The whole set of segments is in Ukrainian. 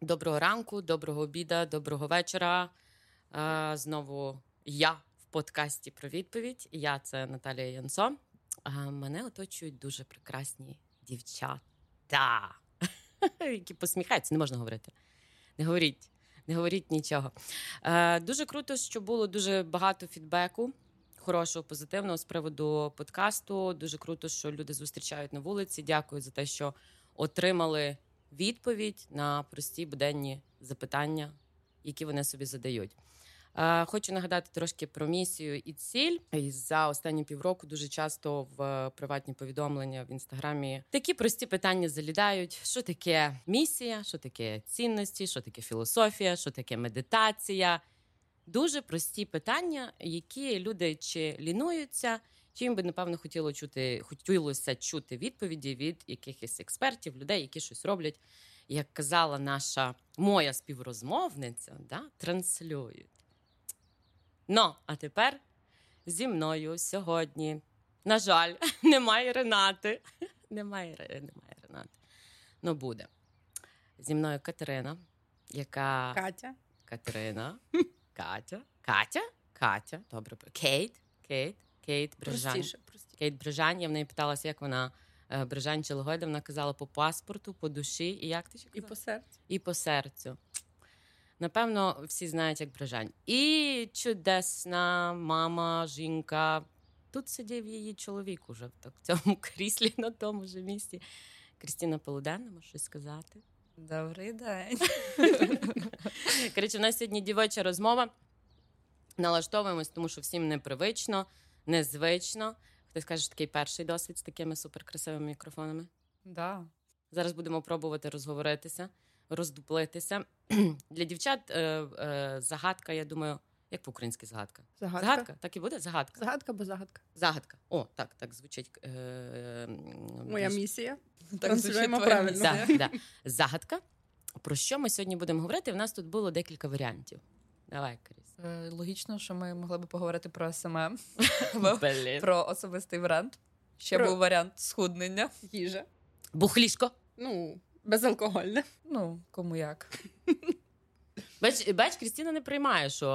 Доброго ранку, доброго обіда, доброго вечора. Е, Знову я в подкасті про відповідь. Я це Наталія Янсо. А Мене оточують дуже прекрасні дівчата, які посміхаються, не можна говорити. Не говоріть, не говоріть нічого. Е, Дуже круто, що було дуже багато фідбеку. Хорошого, позитивного з приводу подкасту. Дуже круто, що люди зустрічають на вулиці. Дякую за те, що отримали відповідь на прості буденні запитання, які вони собі задають. Е, Хочу нагадати трошки про місію і ціль. За останні півроку дуже часто в приватні повідомлення в інстаграмі такі прості питання залідають: що таке місія, що таке цінності, що таке філософія, що таке медитація. Дуже прості питання, які люди чи лінуються, їм би напевно хотіло чути, хотілося чути відповіді від якихось експертів, людей, які щось роблять. Як казала наша моя співрозмовниця, да, транслюють. Ну, а тепер зі мною сьогодні, на жаль, немає Ренати. Немає, немає Ренати. Ну, буде. Зі мною Катерина, яка. Катя. Катерина, Катя, Катя, Катя, добре, Кейт, Кейт, Кейт Брижань. Простіше, простіше. Кейт Брижань. Я в неї питалася, як вона е, Брижань чи Логойда. Вона казала по паспорту, по душі. І як ти ще І по серцю. і по серцю. Напевно, всі знають, як Брижань. І чудесна мама, жінка. Тут сидів її чоловік уже в так- в цьому кріслі на тому ж місці. Крістіна Полуденна, може щось сказати. Добрий день. Коротше, у нас сьогодні дівоча розмова. Налаштовуємось, тому що всім непривично, незвично. Хтось каже, що такий перший досвід з такими суперкрасивими мікрофонами. Да. Зараз будемо пробувати розговоритися, роздуплитися. Для дівчат е, е, загадка, я думаю, як по-українськи загадка? Загадка. Загадка? Так і буде? Загадка. Загадка бо загадка. Загадка. О, так, так звучить. Е, Моя місія. Так звучить правильно. Да, да. Загадка. Про що ми сьогодні будемо говорити? У нас тут було декілька варіантів. Давай, Кріс. Е, Логічно, що ми могли би поговорити про SMM, про особистий бренд. Ще Про- був варіант схуднення. Їжа. Бухлішко. Ну, безалкогольне. Ну, кому як. Бач, бач, Крістіна не приймає, що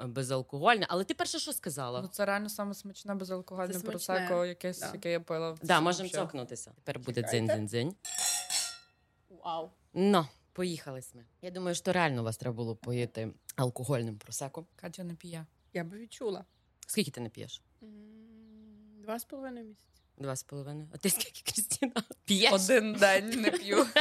е, безалкогольне, але ти перше що сказала? Ну, це реально саме смачне безалкогольне Це просеко, якесь, да. яке я пила. в да, можемо цокнутися. Тепер буде дзинь-дзинь-дзинь. Вау. Ну, поїхали ми. Я думаю, що реально вас треба було поїти алкогольним просеком. Катя не п'є. Я би відчула. Скільки ти не п'єш? Два з половиною місяці. Два з половиною. А ти скільки Крістіна? П'єш? Один день не п'ю.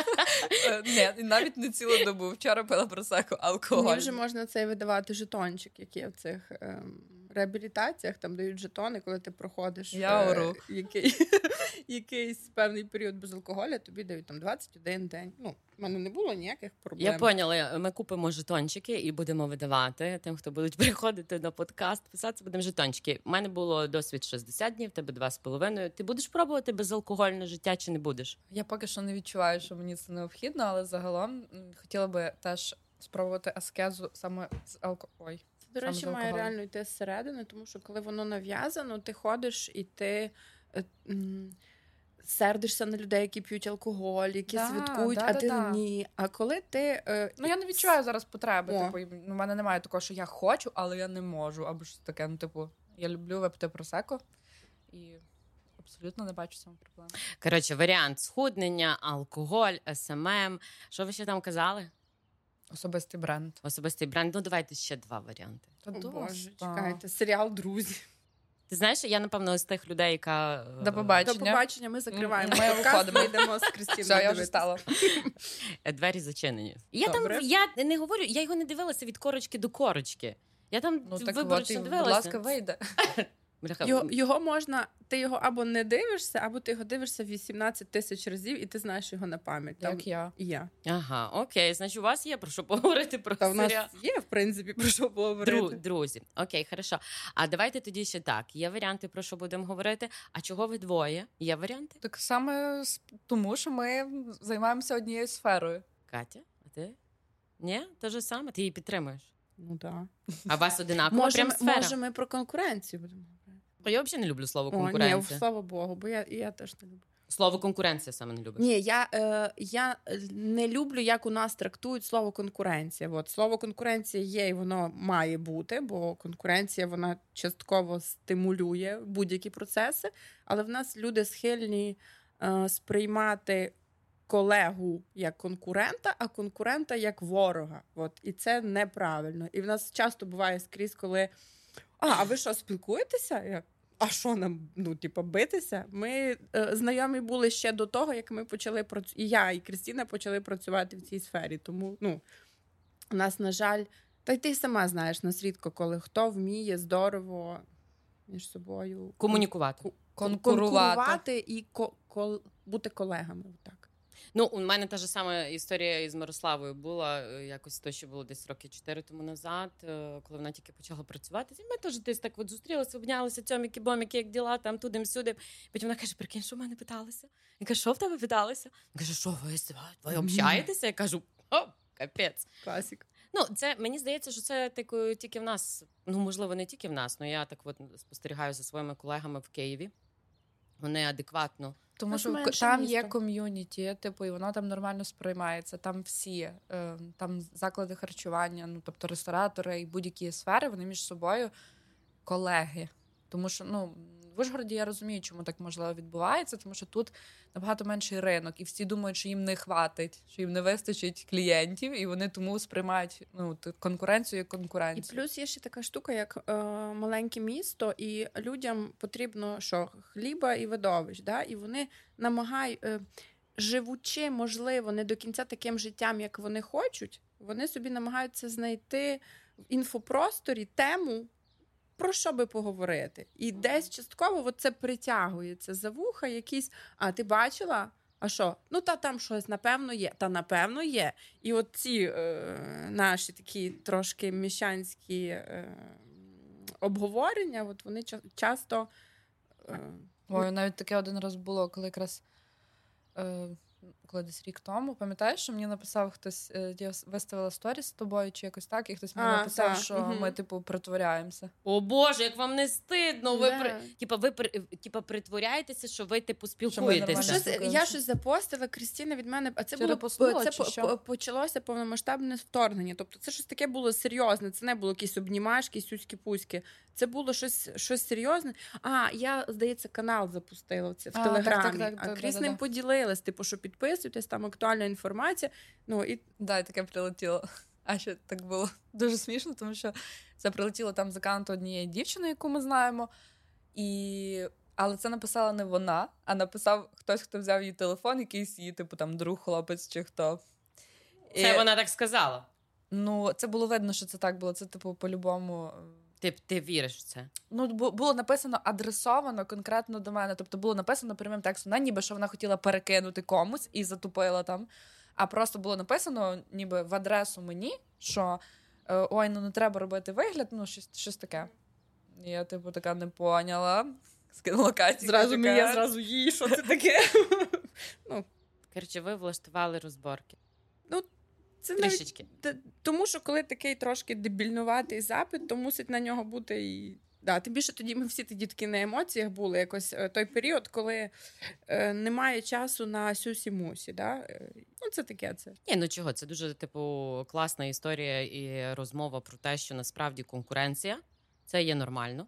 Е, Ні, навіть не цілу добу. Вчора пила просеко алкоголь. Мені вже можна цей видавати жетончик, який є в цих ем, реабілітаціях, там дають жетони, коли ти проходиш Я е, ору. який, якийсь певний період без алкоголя, тобі дають там 21 день. Ну, в мене не було ніяких проблем. Я поняла, ми купимо жетончики і будемо видавати тим, хто будуть приходити на подкаст, писати, будемо жетончики. У мене було досвід 60 днів, тебе два з половиною. Ти будеш пробувати безалкогольне життя чи не будеш? Я поки що не відчуваю, що мені це необхідно, але загалом хотіла би теж спробувати аскезу саме з алко... Ой. До речі, має реально йти зсередини, тому що коли воно нав'язано, ти ходиш і ти. Сердишся на людей, які п'ють алкоголь, які Да, святкують, да, а да, ти да. ні. А коли ти е, Ну я не відчуваю зараз потреби. О. Типу, ну, в мене немає такого, що я хочу, але я не можу. Або щось таке. Ну, типу, я люблю випити просеко і абсолютно не бачу цьому проблеми. Коротше, варіант схуднення, алкоголь, SMM. Що ви ще там казали? Особистий бренд. Особистий бренд. Ну, давайте ще два варіанти. Та О, Боже, та. чекайте, серіал Друзі. Ти знаєш, я, напевно, з тих людей, яка. е, До побачення. До побачення, ми закриваємо. Ми виходимо. йдемо з Крістіною. Я вже стала. Е, Двері зачинені. Я Добре. там я не говорю, я його не дивилася від корочки до корочки. Я там Ну так от, і, будь ласка, вийде. Бляха, Його, його можна, ти його або не дивишся, або ти його дивишся 18 тисяч разів, і ти знаєш його на пам'ять. Там Як я. і я. Ага, окей, значить, у вас є про що поговорити про Та в нас серіал. є, в принципі, про що поговорити. Дру, друзі, окей, хорошо. А давайте тоді ще так. Є варіанти, про що будемо говорити. А чого ви двоє? Є варіанти? Так саме з- тому, що ми займаємося однією сферою. Катя, а ти? Ні, те ж саме, ти її підтримуєш. Ну так. А вас одинакова Може, прям ми- сфера. може, ми про конкуренцію будемо. Я взагалі не люблю слово О, ні, конкуренція. слава Богу, бо я, я теж не люблю. Слово конкуренція саме не любиш. Ні, я е, я не люблю, як у нас трактують слово конкуренція. От слово конкуренція є, і воно має бути, бо конкуренція вона частково стимулює будь-які процеси, але в нас люди схильні е, сприймати колегу як конкурента, а конкурента як ворога. От і це неправильно. І в нас часто буває скрізь, коли а, а ви що спілкуєтеся? Я, а що нам ну, типу, битися? Ми е, знайомі були ще до того, як ми почали працювати. І я, і Кристина почали працювати в цій сфері. Тому ну, у нас, на жаль, та й ти сама знаєш нас рідко, коли хто вміє здорово між собою Комунікувати. Конкурувати. конкурувати і ко- кол- бути колегами. Так. Ну, у мене та ж сама історія із Мирославою була е, якось то, що було десь роки чотири тому назад, е, коли вона тільки почала працювати. І ми теж десь так от зустрілися, обнялися, цьоміки, боміки, як діла, там туди сюди. Потім вона каже: прикинь, що в мене питалися? Я кажу, що в тебе питалися? Вона каже, що ви, ви общаєтеся? Я кажу, о, капець. Класік. Ну, це мені здається, що це тако, тільки в нас. Ну, можливо, не тільки в нас, але я так от спостерігаю за своїми колегами в Києві. Вони адекватно. Тому що там місто. є ком'юніті, типу, і воно там нормально сприймається. Там всі е, там заклади харчування, ну тобто ресторатори і будь-які сфери, вони між собою колеги. Тому що ну в Ужгороді я розумію, чому так можливо відбувається, тому що тут набагато менший ринок, і всі думають, що їм не хватить, що їм не вистачить клієнтів, і вони тому сприймають ну конкуренцію як І плюс є ще така штука, як е, маленьке місто, і людям потрібно що хліба і видовищ. Да? І вони намагають, е, живучи, можливо, не до кінця таким життям, як вони хочуть, вони собі намагаються знайти в інфопросторі тему. Про що би поговорити? І десь частково от це притягується за вуха, якісь. А ти бачила? А що? Ну та там щось напевно є. Та напевно є. І от ці е, наші такі трошки міщанські е, обговорення, от вони ча- часто. Е, Ой, навіть таке один раз було, коли якраз е, коли десь рік тому, пам'ятаєш, що мені написав хтось, е, я виставила сторіс з тобою чи якось так, і хтось мені А, написав, так, що мгм. ми, типу, притворяємося. О Боже, як вам не стидно. Ви при... типа, ви при... типа, притворяєтеся, що ви типу спілкуєтеся. Щось, я щось запостила, Крістіна від мене. А це було репостнула, це чи по- що? почалося повномасштабне вторгнення. Тобто, це щось таке було серйозне. Це не було якісь обнімашки, сюські пуськи. Це було щось, щось серйозне. А я здається, канал запустила в, в А, телеграмі. так, так, а Кріс ним поділилась. Типу, що підписуйтесь, там актуальна інформація. Ну і Да, і таке прилетіло. А ще так було дуже смішно, тому що це прилетіло там з аккаунту однієї дівчини, яку ми знаємо. І... Але це написала не вона, а написав хтось, хто взяв її телефон, якийсь її, типу, там друг, хлопець чи хто. Це І, вона так сказала. Ну, це було видно, що це так було. Це, типу, по-любому. Ти, ти віриш в це? Ну, було написано адресовано конкретно до мене. Тобто було написано прямим текстом, не ніби що вона хотіла перекинути комусь і затупила там. А просто було написано, ніби в адресу мені, що е, ой, ну не треба робити вигляд, ну щось, щось таке. Я, типу, така не поняла. Скинула Каті. зразу мені, я зразу їй, що це таке. ну, Коротше, ви влаштували розборки. Це навіть Трішечки. Т- Тому що коли такий трошки дебільнуватий запит, то мусить на нього бути і. Да, тим більше тоді ми всі тоді такі на емоціях були. Якось е, той період, коли е, немає часу на сюсі-мусі. Да? Е, Ну, це таке це. Ні, ну чого, це дуже типу класна історія і розмова про те, що насправді конкуренція це є нормально.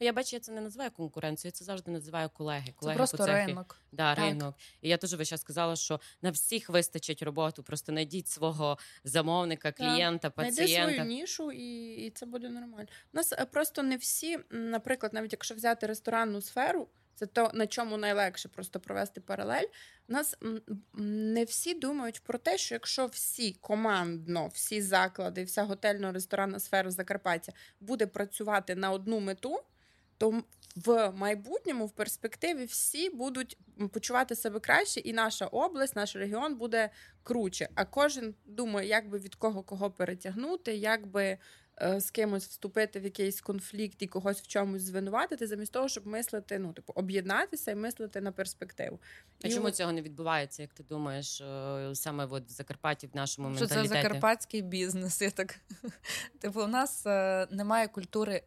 Я бачу, я це не називаю конкуренцією, я це завжди називаю колеги. Це колеги просто по цехі. ринок. Да, Так. ринок. І я теж час сказала, що на всіх вистачить роботу. Просто знайдіть свого замовника, клієнта, Знайди пацієнта. свою нішу, і, і це буде нормально. У нас е, просто не всі, наприклад, навіть якщо взяти ресторанну сферу, це то, на чому найлегше просто провести паралель. У нас не всі думають про те, що якщо всі командно, всі заклади, вся готельно-ресторанна сфера Закарпаття буде працювати на одну мету, то в майбутньому, в перспективі, всі будуть почувати себе краще, і наша область, наш регіон буде круче. А кожен думає, як би від кого кого перетягнути, як би е, з кимось вступити в якийсь конфлікт і когось в чомусь звинуватити, замість того, щоб мислити, ну типу, об'єднатися і мислити на перспективу. А І чому от- цього не відбувається, як ти думаєш, е, саме от в Закарпатті, в нашому Що це закарпатський бізнес. Я так типу, у нас е, немає культури,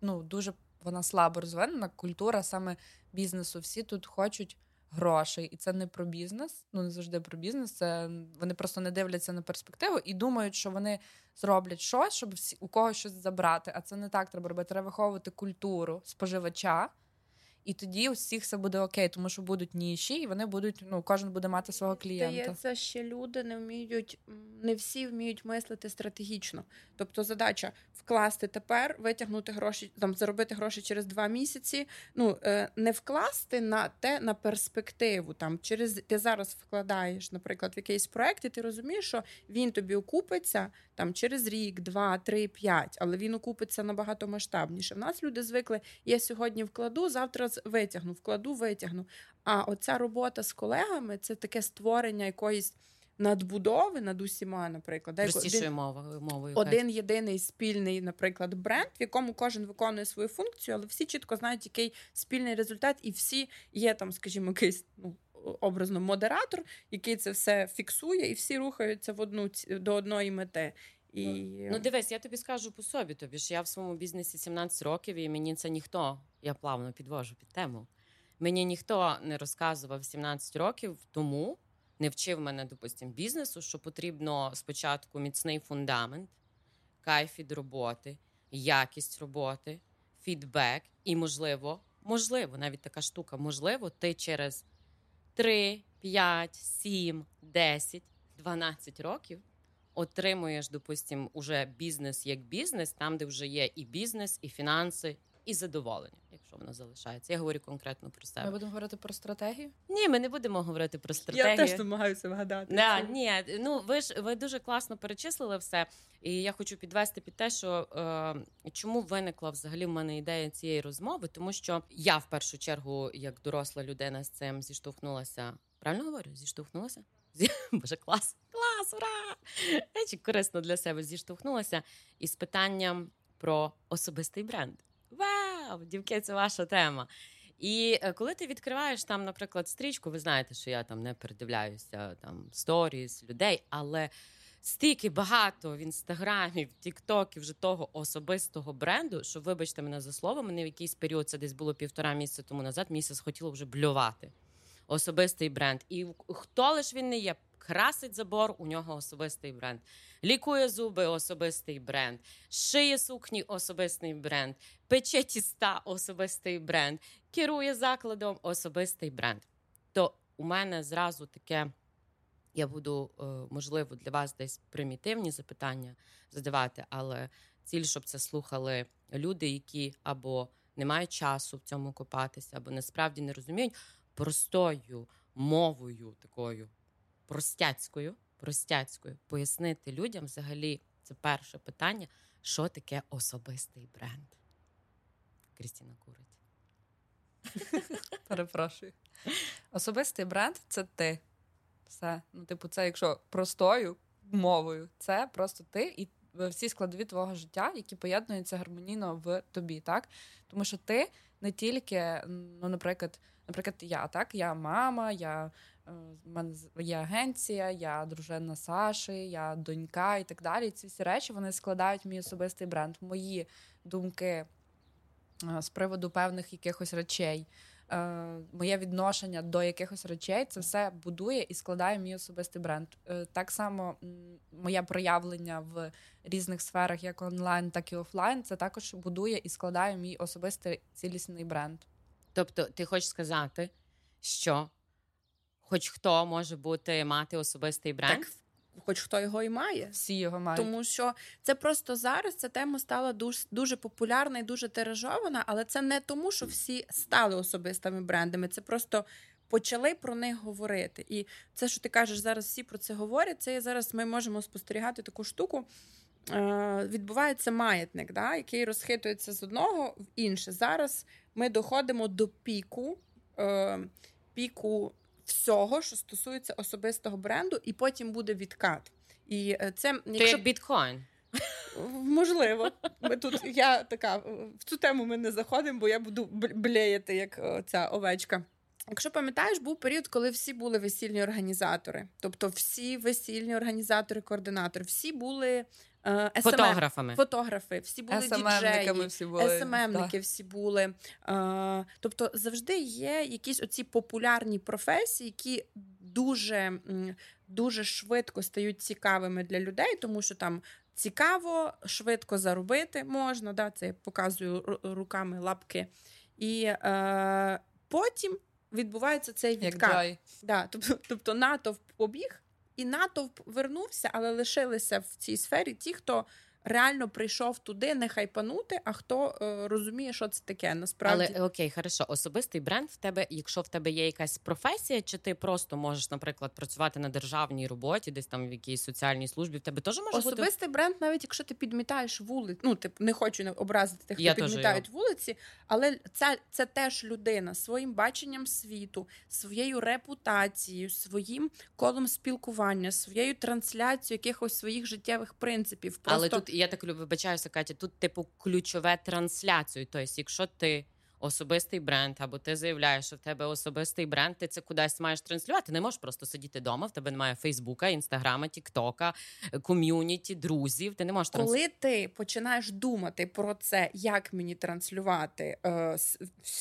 ну дуже вона слабо розвинена. Культура саме бізнесу. Всі тут хочуть грошей, і це не про бізнес. Ну не завжди про бізнес. Це вони просто не дивляться на перспективу і думають, що вони зроблять щось, щоб всі у когось щось забрати. А це не так треба робити. Треба виховувати культуру споживача і тоді у всіх все буде окей, тому що будуть ніші, і вони будуть, ну кожен буде мати свого клієнта. Здається, ще люди не вміють, не всі вміють мислити стратегічно. Тобто, задача вкласти тепер, витягнути гроші, там заробити гроші через два місяці. Ну е, не вкласти на те на перспективу. Там через ти зараз вкладаєш, наприклад, в якийсь проект, і ти розумієш, що він тобі окупиться там через рік, два, три, п'ять, але він окупиться набагато масштабніше. В нас люди звикли. Я сьогодні вкладу, завтра витягну, вкладу, витягну. А оця робота з колегами це таке створення якоїсь. Надбудови над усіма, наприклад, Простішою мовою мовою один єдиний спільний, наприклад, бренд, в якому кожен виконує свою функцію, але всі чітко знають, який спільний результат, і всі є там, скажімо, якийсь ну образно модератор, який це все фіксує, і всі рухаються в одну до одної мети. І... Ну, дивись, я тобі скажу по собі. Тобі ж я в своєму бізнесі 17 років, і мені це ніхто, я плавно підвожу під тему. Мені ніхто не розказував 17 років тому, не вчив мене, допустим, бізнесу, що потрібно спочатку міцний фундамент, кайф від роботи, якість роботи, фідбек, і, можливо, можливо, навіть така штука, можливо, ти через 3, 5, 7, 10, 12 років отримуєш, допустим, уже бізнес як бізнес, там, де вже є і бізнес, і фінанси, і задоволення, якщо воно залишається. Я говорю конкретно про себе. Ми будемо говорити про стратегію? Ні, ми не будемо говорити про стратегію. Я теж намагаюся вгадати. Не, ні, ну ви ж ви дуже класно перечислили все. І я хочу підвести під те, що е, чому виникла взагалі в мене ідея цієї розмови, тому що я в першу чергу, як доросла людина, з цим зіштовхнулася. Правильно говорю? Зіштовхнулася? Боже, клас, клас, ура! Я чи корисно для себе зіштовхнулася із питанням про особистий бренд. Вау! Дівки, це ваша тема. І е, коли ти відкриваєш там, наприклад, стрічку, ви знаєте, що я там не передивляюся там сторіс людей, але стільки багато в інстаграмі, в Тіктокі вже того особистого бренду, що, вибачте мене за слово, мене в якийсь період це десь було півтора місяця тому назад. Місяць хотіло вже блювати. Особистий бренд. І хто лиш він не є, красить забор, у нього особистий бренд. Лікує зуби, особистий бренд, шиє сукні, особистий бренд, пече тіста, особистий бренд, керує закладом, особистий бренд. То у мене зразу таке. Я буду, е, можливо, для вас десь примітивні запитання задавати, але ціль, щоб це слухали люди, які або не мають часу в цьому копатися, або насправді не розуміють простою мовою такою простяцькою, простяцькою пояснити людям взагалі це перше питання, що таке особистий бренд. Крістіна курить. Перепрошую. Особистий бренд це ти. Все. Ну, типу, це якщо простою мовою, це просто ти і всі складові твого життя, які поєднуються гармонійно в тобі, так? Тому що ти не тільки, ну, наприклад, наприклад, я так, я мама, я Е, в мене є агенція, я дружина Саші, я донька і так далі. Ці всі речі вони складають мій особистий бренд. Мої думки е, з приводу певних якихось речей. Е, моє відношення до якихось речей це все будує і складає мій особистий бренд. Так само моє проявлення в різних сферах, як онлайн, так і офлайн, це також будує і складає мій особистий цілісний бренд. Тобто, ти хочеш сказати, що Хоч хто може бути мати особистий бренд? Так, Хоч хто його і має, всі його мають. Тому що це просто зараз ця тема стала дуже дуже популярна і дуже тиражована, але це не тому, що всі стали особистими брендами. Це просто почали про них говорити. І це, що ти кажеш, зараз всі про це говорять. Це зараз ми можемо спостерігати таку штуку. Е, Відбувається маятник, да, який розхитується з одного в інше. Зараз ми доходимо до піку, е, піку всього, що стосується особистого бренду, і потім буде відкат. І е, це якщо... як біткоін. Можливо, ми тут я така в цю тему ми не заходимо, бо я буду блеяти, як ця овечка. Якщо пам'ятаєш, був період, коли всі були весільні організатори, тобто всі весільні організатори, координатори, всі були е, SMM, Фотографами. фотографи, всі були СММниками діджеї, всі були. СММники да. всі були. Е, тобто завжди є якісь оці популярні професії, які дуже, дуже швидко стають цікавими для людей, тому що там. Цікаво, швидко заробити можна, да, це я показую руками лапки. І е, потім відбувається цей відкат. Да, тобто, тобто натовп побіг, і натовп вернувся, але лишилися в цій сфері ті, хто реально прийшов туди не хайпанути, а хто е, розуміє, що це таке. Насправді Але окей, хорошо, особистий бренд в тебе, якщо в тебе є якась професія, чи ти просто можеш, наприклад, працювати на державній роботі, десь там в якійсь соціальній службі, в тебе теж може бути Особистий бренд, навіть якщо ти підмітаєш вулиці, ну ти не хочу образити тих, хто підмітають вулиці, але це, це теж людина своїм баченням світу, своєю репутацією, своїм колом спілкування, своєю трансляцією якихось своїх життєвих принципів. Просто Але тут я так вибачаюся, Катя. Тут типу ключове трансляцію. Тобто, якщо ти особистий бренд, або ти заявляєш, що в тебе особистий бренд, ти це кудись маєш транслювати. Ти не можеш просто сидіти вдома, в тебе немає Фейсбука, Інстаграма, Тіктока, ком'юніті, друзів. Ти не можеш. Коли ти починаєш думати про це, як мені транслювати е,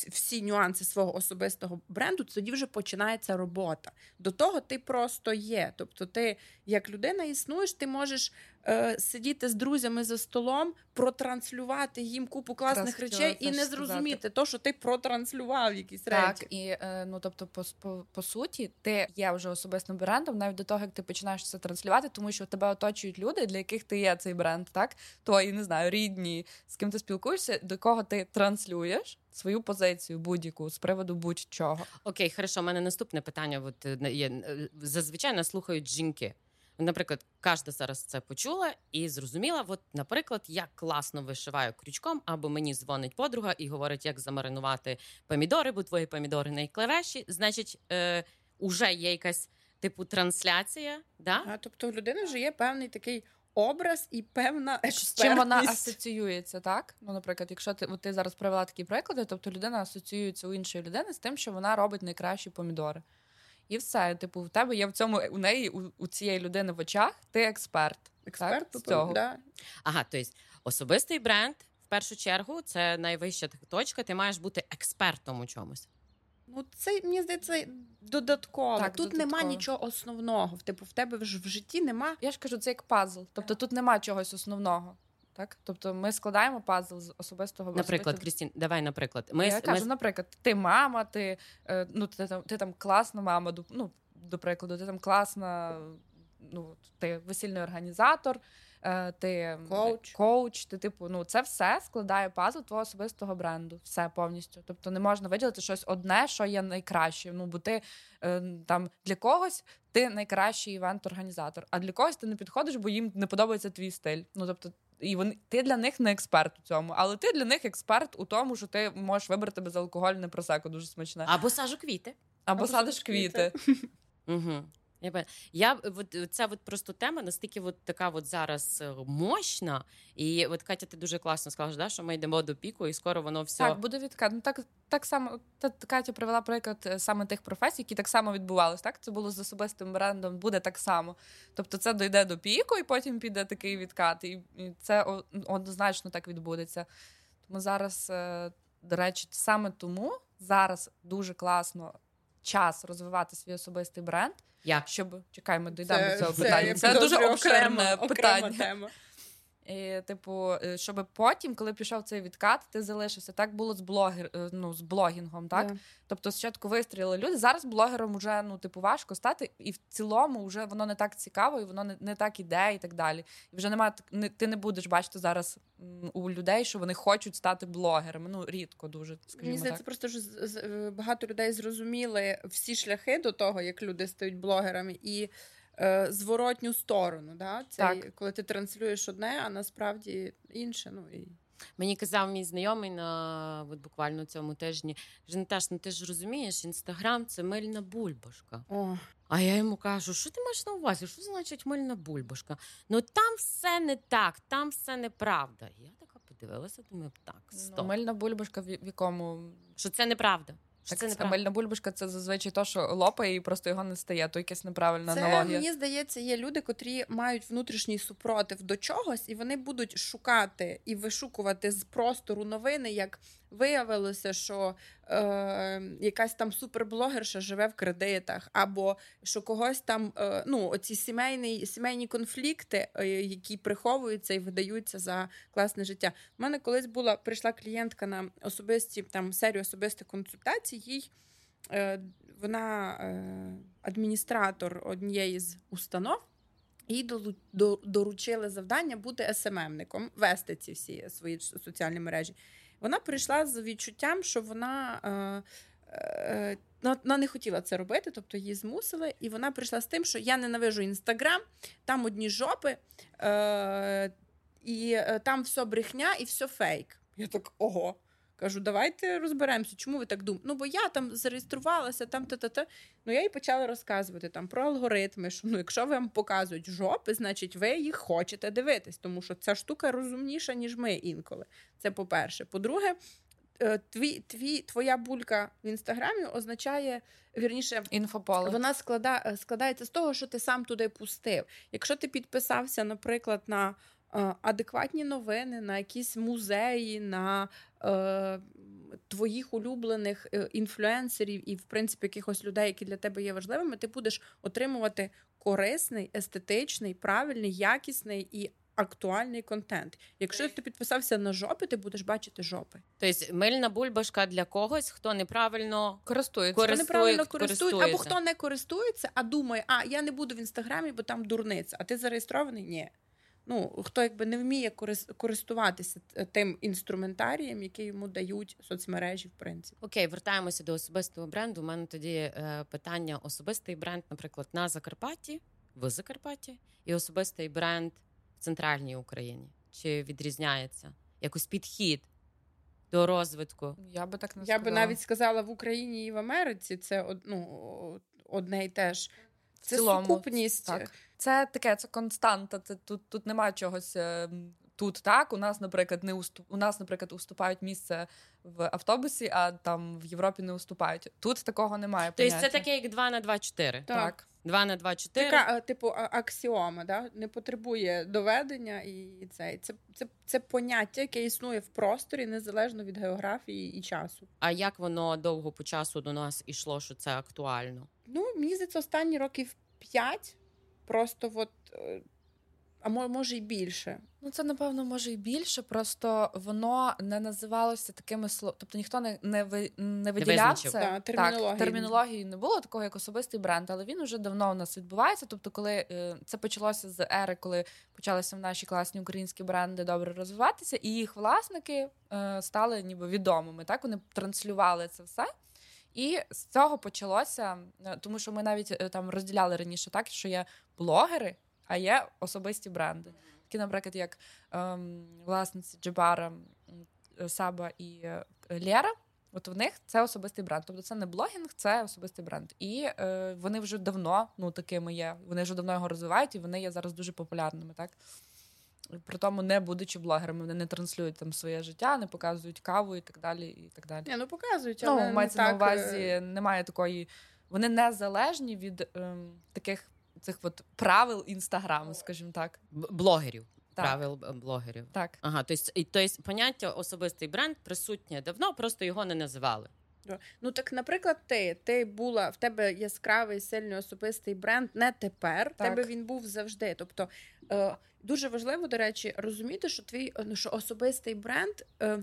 всі нюанси свого особистого бренду, тоді вже починається робота. До того ти просто є. Тобто, ти як людина існуєш, ти можеш е, сидіти з друзями за столом, протранслювати їм купу класних Якраз речей і не теж сказати. зрозуміти то, що ти протранслював якісь Так, речі. і е, ну тобто, по, по, по суті, ти є вже особистим брендом навіть до того, як ти починаєш це транслювати, тому що тебе оточують люди, для яких ти є цей бренд, так твої не знаю, рідні, з ким ти спілкуєшся, до кого ти транслюєш свою позицію будь-яку з приводу будь-чого. Окей, хорошо. У мене наступне питання. От є е, зазвичай нас слухають жінки. Наприклад, кожна зараз це почула і зрозуміла. От, наприклад, я класно вишиваю крючком, або мені дзвонить подруга і говорить, як замаринувати помідори, бо твої помідори найклевіші. Значить, е, уже є якась типу трансляція. Да? А, тобто, у людини вже є певний такий образ і певна З чим вона асоціюється, так? Ну, наприклад, якщо ти, от ти зараз привела такі приклади, тобто людина асоціюється у іншої людини з тим, що вона робить найкращі помідори. І все, типу, в тебе є в цьому у неї, у, у цієї людини в очах, ти експерт. Експерт так, з тобто, цього. Да. Ага, тобто особистий бренд в першу чергу це найвища точка. Ти маєш бути експертом у чомусь. Ну, це мені здається додатково. Так, Тут додатково. нема нічого основного. Типу, в тебе ж в житті нема. Я ж кажу, це як пазл. Тобто тут нема чогось основного. Так? Тобто ми складаємо пазл з особистого Наприклад, Крістін, давай, наприклад, ми, я ми кажу, наприклад, ти мама, ти, е, ну, ти, там, ти там класна мама, ну, до прикладу, ти там класна, ну, ти весільний організатор, е, ти Коуч. коуч, ти, типу, ну, це все складає пазл твого особистого бренду. Все повністю. Тобто не можна виділити щось одне, що є найкраще. Ну, бо ти е, там для когось ти найкращий івент-організатор, а для когось ти не підходиш, бо їм не подобається твій стиль. Ну, тобто, і вони ти для них не експерт у цьому, але ти для них експерт у тому, що ти можеш вибрати безалкогольне просеко дуже смачне. або сажу квіти. Або, або садиш квіти. квіти. Угу. Я, я от, ця от просто тема настільки от така от зараз е, мощна. І от Катя, ти дуже класно сказала, да, що ми йдемо до піку, і скоро воно все. Так, буде відкат. Ну так, так само та Катя привела приклад е, саме тих професій, які так само відбувалися. Так, це було з особистим брендом, буде так само. Тобто, це дойде до піку, і потім піде такий відкат. І, це однозначно так відбудеться. Тому зараз, е, до речі, саме тому зараз дуже класно час розвивати свій особистий бренд, Як? щоб чекаємо, дійдемо до цього я питання. Це дуже окреме окрема- питання. окрема тема. І, типу, е, щоб потім, коли пішов цей відкат, ти залишився. Так було з блогер, е, ну, з блогінгом, так? Да. Тобто спочатку вистрілили люди. Зараз блогером вже ну, типу, важко стати, і в цілому вже воно не так цікаво, і воно не, не так іде, і так далі. І вже немає не, ти не будеш бачити зараз у людей, що вони хочуть стати блогерами. Ну, рідко дуже, Мені скажімо здається, так. просто що е, багато людей зрозуміли всі шляхи до того, як люди стають блогерами, і е, зворотню сторону. Да? Це Так. коли ти транслюєш одне, а насправді інше. Ну і Мені казав мій знайомий на от буквально цьому тижні. Каже, Наташ, ну ти ж розумієш, інстаграм це мильна бульбашка. о, А я йому кажу, що ти маєш на увазі? Що значить мильна бульбашка? Ну там все не так, там все неправда. Я така подивилася, думаю, так, Ну, мильна бульбашка в якому Що це неправда. Так, це це мильна бульбашка це зазвичай то, що лопає і просто його не стає, то якась неправильна Це, аналогія. мені здається, є люди, котрі мають внутрішній супротив до чогось, і вони будуть шукати і вишукувати з простору новини, як виявилося, що е, якась там суперблогерша живе в кредитах, або що когось там е, ну, оці сімейні, сімейні конфлікти, е, які приховуються і видаються за класне життя. У мене колись була прийшла клієнтка на особисті там серію особистих консультацій. Їй е, вона е, адміністратор однієї з установ. Їй доручили завдання бути СММником, вести ці всі свої соціальні мережі. Вона прийшла з відчуттям, що вона, е, е, вона не хотіла це робити, тобто її змусили. І вона прийшла з тим, що я ненавижу інстаграм, там одні жопи, е, і там все брехня і все фейк. Я так ого. Кажу, давайте розберемося, чому ви так думаєте. Ну, бо я там зареєструвалася, там та-та-та. Ну, я їй почала розказувати там про алгоритми, що ну, якщо вам показують жопи, значить ви їх хочете дивитись, тому що ця штука розумніша, ніж ми інколи. Це по-перше. По-друге, е, твій, твій, твоя булька в інстаграмі означає вірніше. Інфополе. Вона склада, е, складається з того, що ти сам туди пустив. Якщо ти підписався, наприклад, на адекватні новини, на якісь музеї, на е, твоїх улюблених е, інфлюенсерів і, в принципі, якихось людей, які для тебе є важливими, ти будеш отримувати корисний, естетичний, правильний, якісний і актуальний контент. Якщо ти підписався на жопи, ти будеш бачити жопи. Тобто мильна бульбашка для когось, хто неправильно Користується. Хто неправильно користується, або хто не користується, а думає, а я не буду в інстаграмі, бо там дурниця. А ти зареєстрований? Ні. Ну, хто якби не вміє користуватися тим інструментарієм, який йому дають соцмережі, в принципі. Окей, вертаємося до особистого бренду. У мене тоді е, питання: особистий бренд, наприклад, на Закарпатті, в Закарпатті, і особистий бренд в центральній Україні. Чи відрізняється якось підхід до розвитку? Я би так не Я би навіть сказала в Україні і в Америці це ну, одне і те ж. В Це цілому, сукупність. Так. Це таке, це константа. Це тут, тут немає чогось. е, Тут так, у нас, наприклад, не уступ... у нас, наприклад, уступають місце в автобусі, а там в Європі не уступають. Тут такого немає. Тобто це таке, як 2 на 2 4. Так. так. 2 на 2 4. Така, типу, аксіома, да? не потребує доведення, і це, це, це, це поняття, яке існує в просторі незалежно від географії і часу. А як воно довго по часу до нас ішло, що це актуально? Ну, мені здається, останні років п'ять. Просто от, е, а може й більше. Ну, це напевно може і більше, просто воно не називалося такими словами. Тобто ніхто не, не, ви, не виділяв це. Так, термінології. Так, термінології не було такого, як особистий бренд, але він вже давно у нас відбувається. Тобто, коли е, це почалося з ери, коли почалися в наші класні українські бренди добре розвиватися, і їх власники е, стали ніби відомими. Так вони транслювали це все. І з цього почалося, е, тому що ми навіть е, там розділяли раніше так, що є блогери, а є особисті бренди. Такі, наприклад, як ем, власниці Джебара, е, Саба і Лєра. От в них це особистий бренд. Тобто це не блогінг, це особистий бренд. І е, вони вже давно ну, такими є. Вони вже давно його розвивають, і вони є зараз дуже популярними. Так? При тому, не будучи блогерами, вони не транслюють там своє життя, не показують каву і так далі. І так далі. Ні, ну показують, але Ну, не мається так, на увазі, е, немає такої. Вони не залежні від ем, таких цих от правил інстаграму, скажімо так. Блогерів. Так. Правил е, блогерів. Так. Ага, тобто, тобто поняття особистий бренд присутнє давно, просто його не називали. Ну так, наприклад, ти, ти була в тебе яскравий, сильний особистий бренд не тепер. Так. тебе він був завжди. Тобто е, дуже важливо, до речі, розуміти, що твій ну, що особистий бренд, е,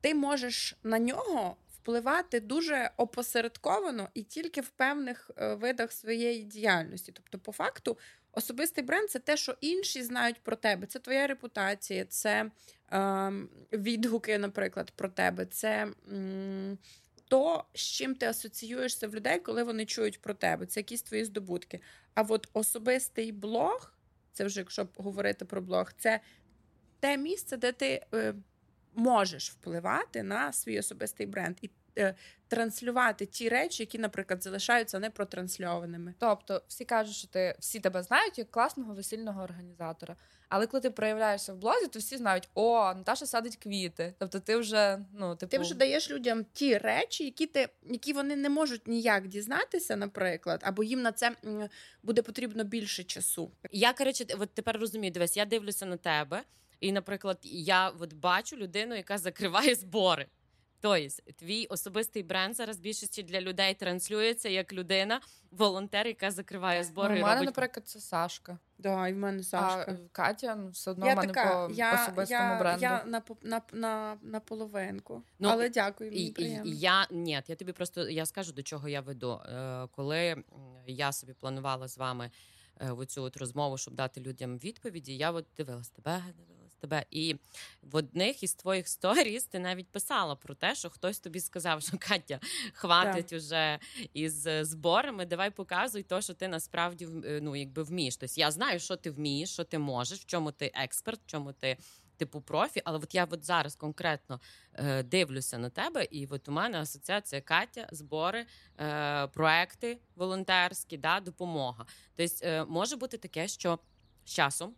ти можеш на нього впливати дуже опосередковано і тільки в певних е, видах своєї діяльності. Тобто, по факту, особистий бренд це те, що інші знають про тебе. Це твоя репутація, це е, відгуки, наприклад, про тебе. Це. м, то, з чим ти асоціюєшся в людей, коли вони чують про тебе. Це якісь твої здобутки. А от особистий блог, це вже якщо говорити про блог, це те місце, де ти е, можеш впливати на свій особистий бренд. І транслювати ті речі, які, наприклад, залишаються непротрансльованими. Тобто, всі кажуть, що ти всі тебе знають як класного весільного організатора. Але коли ти проявляєшся в блозі, то всі знають, о, Наташа садить квіти. Тобто, ти вже ну типу... ти вже даєш людям ті речі, які ти які вони не можуть ніяк дізнатися, наприклад, або їм на це буде потрібно більше часу. Я коротше, от тепер розумію, дивись, я дивлюся на тебе, і, наприклад, я от бачу людину, яка закриває збори. Тобто, твій особистий бренд зараз більшості для людей транслюється як людина, волонтер, яка закриває збори. Ну, У мене, робить... наприклад, це Сашка. Да, і в мене Сашка. А Катя ну, все одно я в мене така, по я, особистому я, бренду. Я на на, на, на половинку. Ну, Але дякую. мені І, і, приємно. я ні, я тобі просто я скажу до чого я веду. Е, коли я собі планувала з вами е, оцю от розмову, щоб дати людям відповіді, я от дивилась тебе, дивилась тебе. І в одних із твоїх сторіс ти навіть писала про те, що хтось тобі сказав, що Катя хватить да. уже із зборами. Давай показуй то, що ти насправді ну, якби вмієш. Тобто я знаю, що ти вмієш, що ти можеш, в чому ти експерт, в чому ти. Типу профі, але от я от зараз конкретно е, дивлюся на тебе, і от у мене асоціація Катя, збори, е, проекти волонтерські, да, допомога. Тобто е, може бути таке, що з часом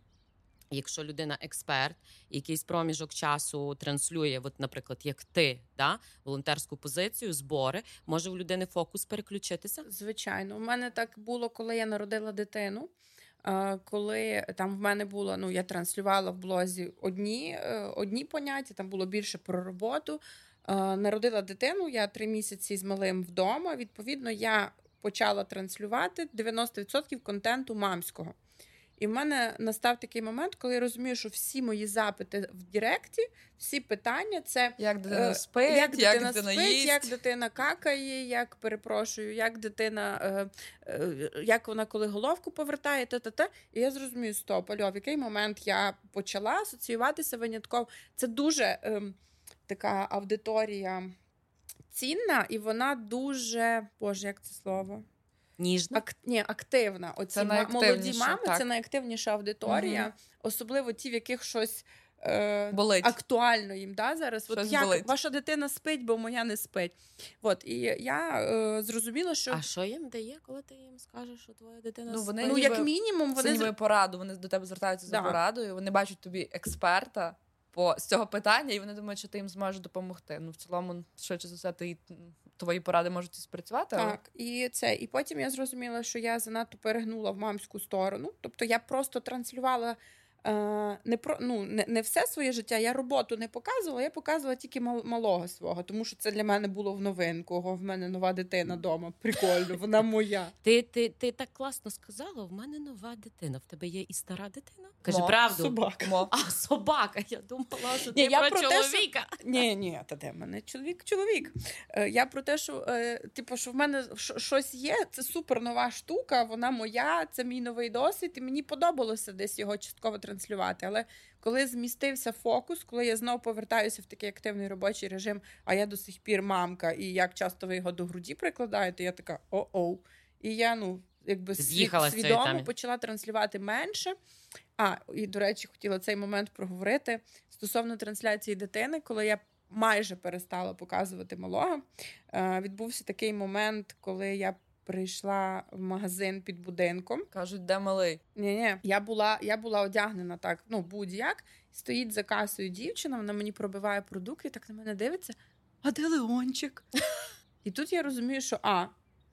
Якщо людина експерт, якийсь проміжок часу транслює, от, наприклад, як ти, да, волонтерську позицію, збори, може у людини фокус переключитися? Звичайно, у мене так було, коли я народила дитину. Коли там в мене було, ну я транслювала в блозі одні е, одні поняття, там було більше про роботу. Народила дитину, я три місяці з малим вдома. Відповідно, я почала транслювати 90% контенту мамського. І в мене настав такий момент, коли я розумію, що всі мої запити в Директі, всі питання це як дитина спить, як дитина, як дитина, спить, їсть. як дитина какає, як перепрошую, як дитина, е, е, як вона коли головку повертає, та та та І я зрозумію, стоп, альо, в який момент я почала асоціюватися винятково. Це дуже е, така аудиторія цінна, і вона дуже, боже, як це слово? Ніжна? Ак... Ні, активна. Оці це молоді мами так. це найактивніша аудиторія, угу. особливо ті, в яких щось е... болить. актуально їм да, зараз. Щось От як болить. ваша дитина спить, бо моя не спить. От, І я е... зрозуміла, що. А що їм дає, коли ти їм скажеш, що твоя дитина ну, вони спить? Ну, як мінімум, вони це ніби пораду. Вони до тебе звертаються да. за порадою, вони бачать тобі експерта. По з цього питання, і вони думають, що ти їм зможеш допомогти. Ну в цілому, швидше за все, ти твої поради можуть спрацювати. Так, і це. І потім я зрозуміла, що я занадто перегнула в мамську сторону. Тобто я просто транслювала не про ну не, не все своє життя. Я роботу не показувала, я показувала тільки мал, малого свого, тому що це для мене було в новинку. Ого, в мене нова дитина вдома. Прикольно, вона моя. Ти ти, ти так класно сказала. В мене нова дитина. В тебе є і стара дитина? Каже, Мо, правду. Собака. Мо. А собака. Я думала, що ні, ти я про, про чоловіка. Що... Ні, ні, та де мене чоловік, чоловік. Е, я про те, що е, типу, що в мене щось є. Це супер нова штука. Вона моя, це мій новий досвід, і мені подобалося десь його частково транслювати. Але коли змістився фокус, коли я знову повертаюся в такий активний робочий режим, а я до сих пір мамка, і як часто ви його до груді прикладаєте, я така о-оу. І я ну якби З'їхала свідомо почала транслювати менше. А, і, до речі, хотіла цей момент проговорити стосовно трансляції дитини, коли я майже перестала показувати малого. Е, відбувся такий момент, коли я прийшла в магазин під будинком. Кажуть, де малий? Ні, ні, я була я була одягнена так, ну будь-як. Стоїть за касою дівчина, вона мені пробиває продукти, так на мене дивиться. А де Леончик? І тут я розумію, що а.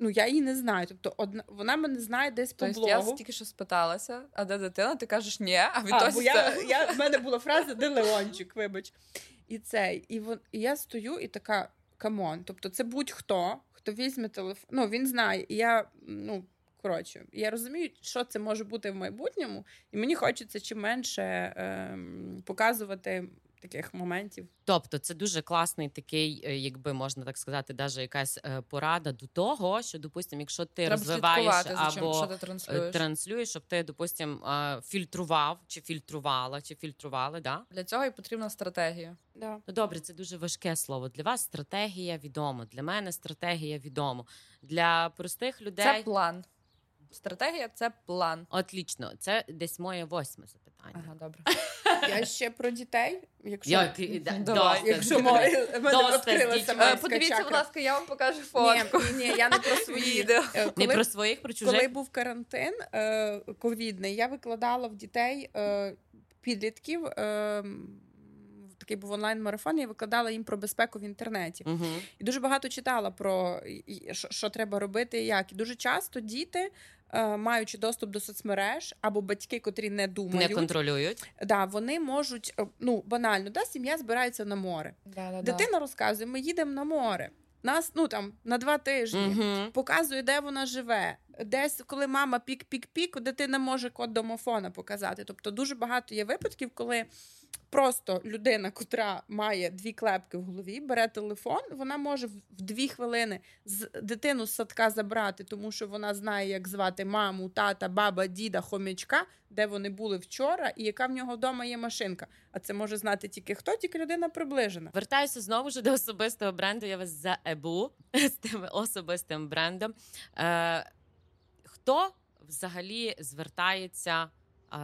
Ну, я її не знаю. Тобто, одна вона мене знає десь по тобто, блогу. Я тільки що спиталася, а де дитина? Ти кажеш ні, а відтоді бо я, я, в мене була фраза де Леончик, вибач. І цей, і, вон, і я стою і така come on. Тобто, це будь-хто, хто візьме телефон. Ну, він знає. Я, ну, коротше, я розумію, що це може бути в майбутньому, і мені хочеться чим менше е, показувати. Таких моментів, тобто це дуже класний такий, е, якби можна так сказати, навіть якась е, порада до того, що допустимо, якщо ти Треба розвиваєш або що ти е, транслюєш. транслюєш, щоб ти допустимо, фільтрував чи фільтрувала, чи фільтрували. Да? Для цього і потрібна стратегія. Да. Ну добре, це дуже важке слово. Для вас стратегія відомо. Для мене стратегія відомо. Для простих людей це план. Стратегія це план. Отлічно, це десь моє восьме запитання. Ага, добре. Я ще про дітей. Якщо, Я, да, Давай. якщо моє, відкрилася Е, Подивіться, будь ласка, я вам покажу фотку. ні, ні, я не про свої. Відео. Е, Не про своїх, про Коли був карантин е, ковідний, я викладала в дітей е, підлітків. Такий був онлайн-марафон, я викладала їм про безпеку в інтернеті. Угу. І дуже багато читала про що, що треба робити і як. І дуже часто діти, маючи доступ до соцмереж, або батьки, котрі не думають, Не контролюють. да, вони можуть е, ну банально, да, сім'я збирається на море. Да-да-да. Дитина розказує: ми їдемо на море. Нас ну там на два тижні. Угу. Показує, де вона живе. Десь, коли мама пік-пік-пік, дитина може код домофона показати. Тобто дуже багато є випадків, коли просто людина, котра має дві клепки в голові, бере телефон, вона може в дві хвилини з дитину з садка забрати, тому що вона знає, як звати маму, тата, баба, діда, хомячка, де вони були вчора, і яка в нього вдома є машинка. А це може знати тільки хто, тільки людина приближена. Вертаюся знову ж до особистого бренду. Я вас заебу з тим особистим брендом. Е, хто взагалі звертається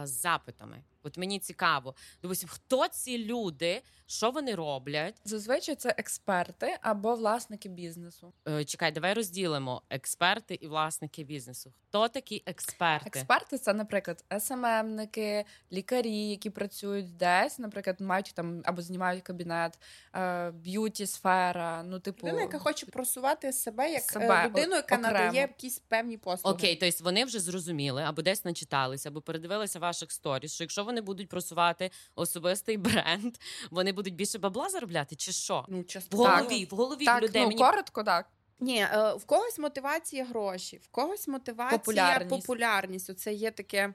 з запитами? От мені цікаво. Допустим, хто ці люди, що вони роблять? Зазвичай це експерти або власники бізнесу. Е, чекай, давай розділимо експерти і власники бізнесу. Хто такі експерти? Експерти це, наприклад, SMM ники, лікарі, які працюють десь, наприклад, мають там або знімають кабінет, е, beauty сфера. Ну, типу, Людина, яка хоче просувати себе як Себе, е, людину, яка окремо. надає якісь певні послуги. Окей, тобто вони вже зрозуміли, або десь начиталися, або передивилися ваших сторіс, що якщо вони будуть просувати особистий бренд, вони будуть більше бабла заробляти, чи що? Ну, В часто. голові, в голові так, людей ну, мені коротко, так. Ні, е, в когось мотивація гроші, в когось мотивація Популярність. популярність. Оце є таке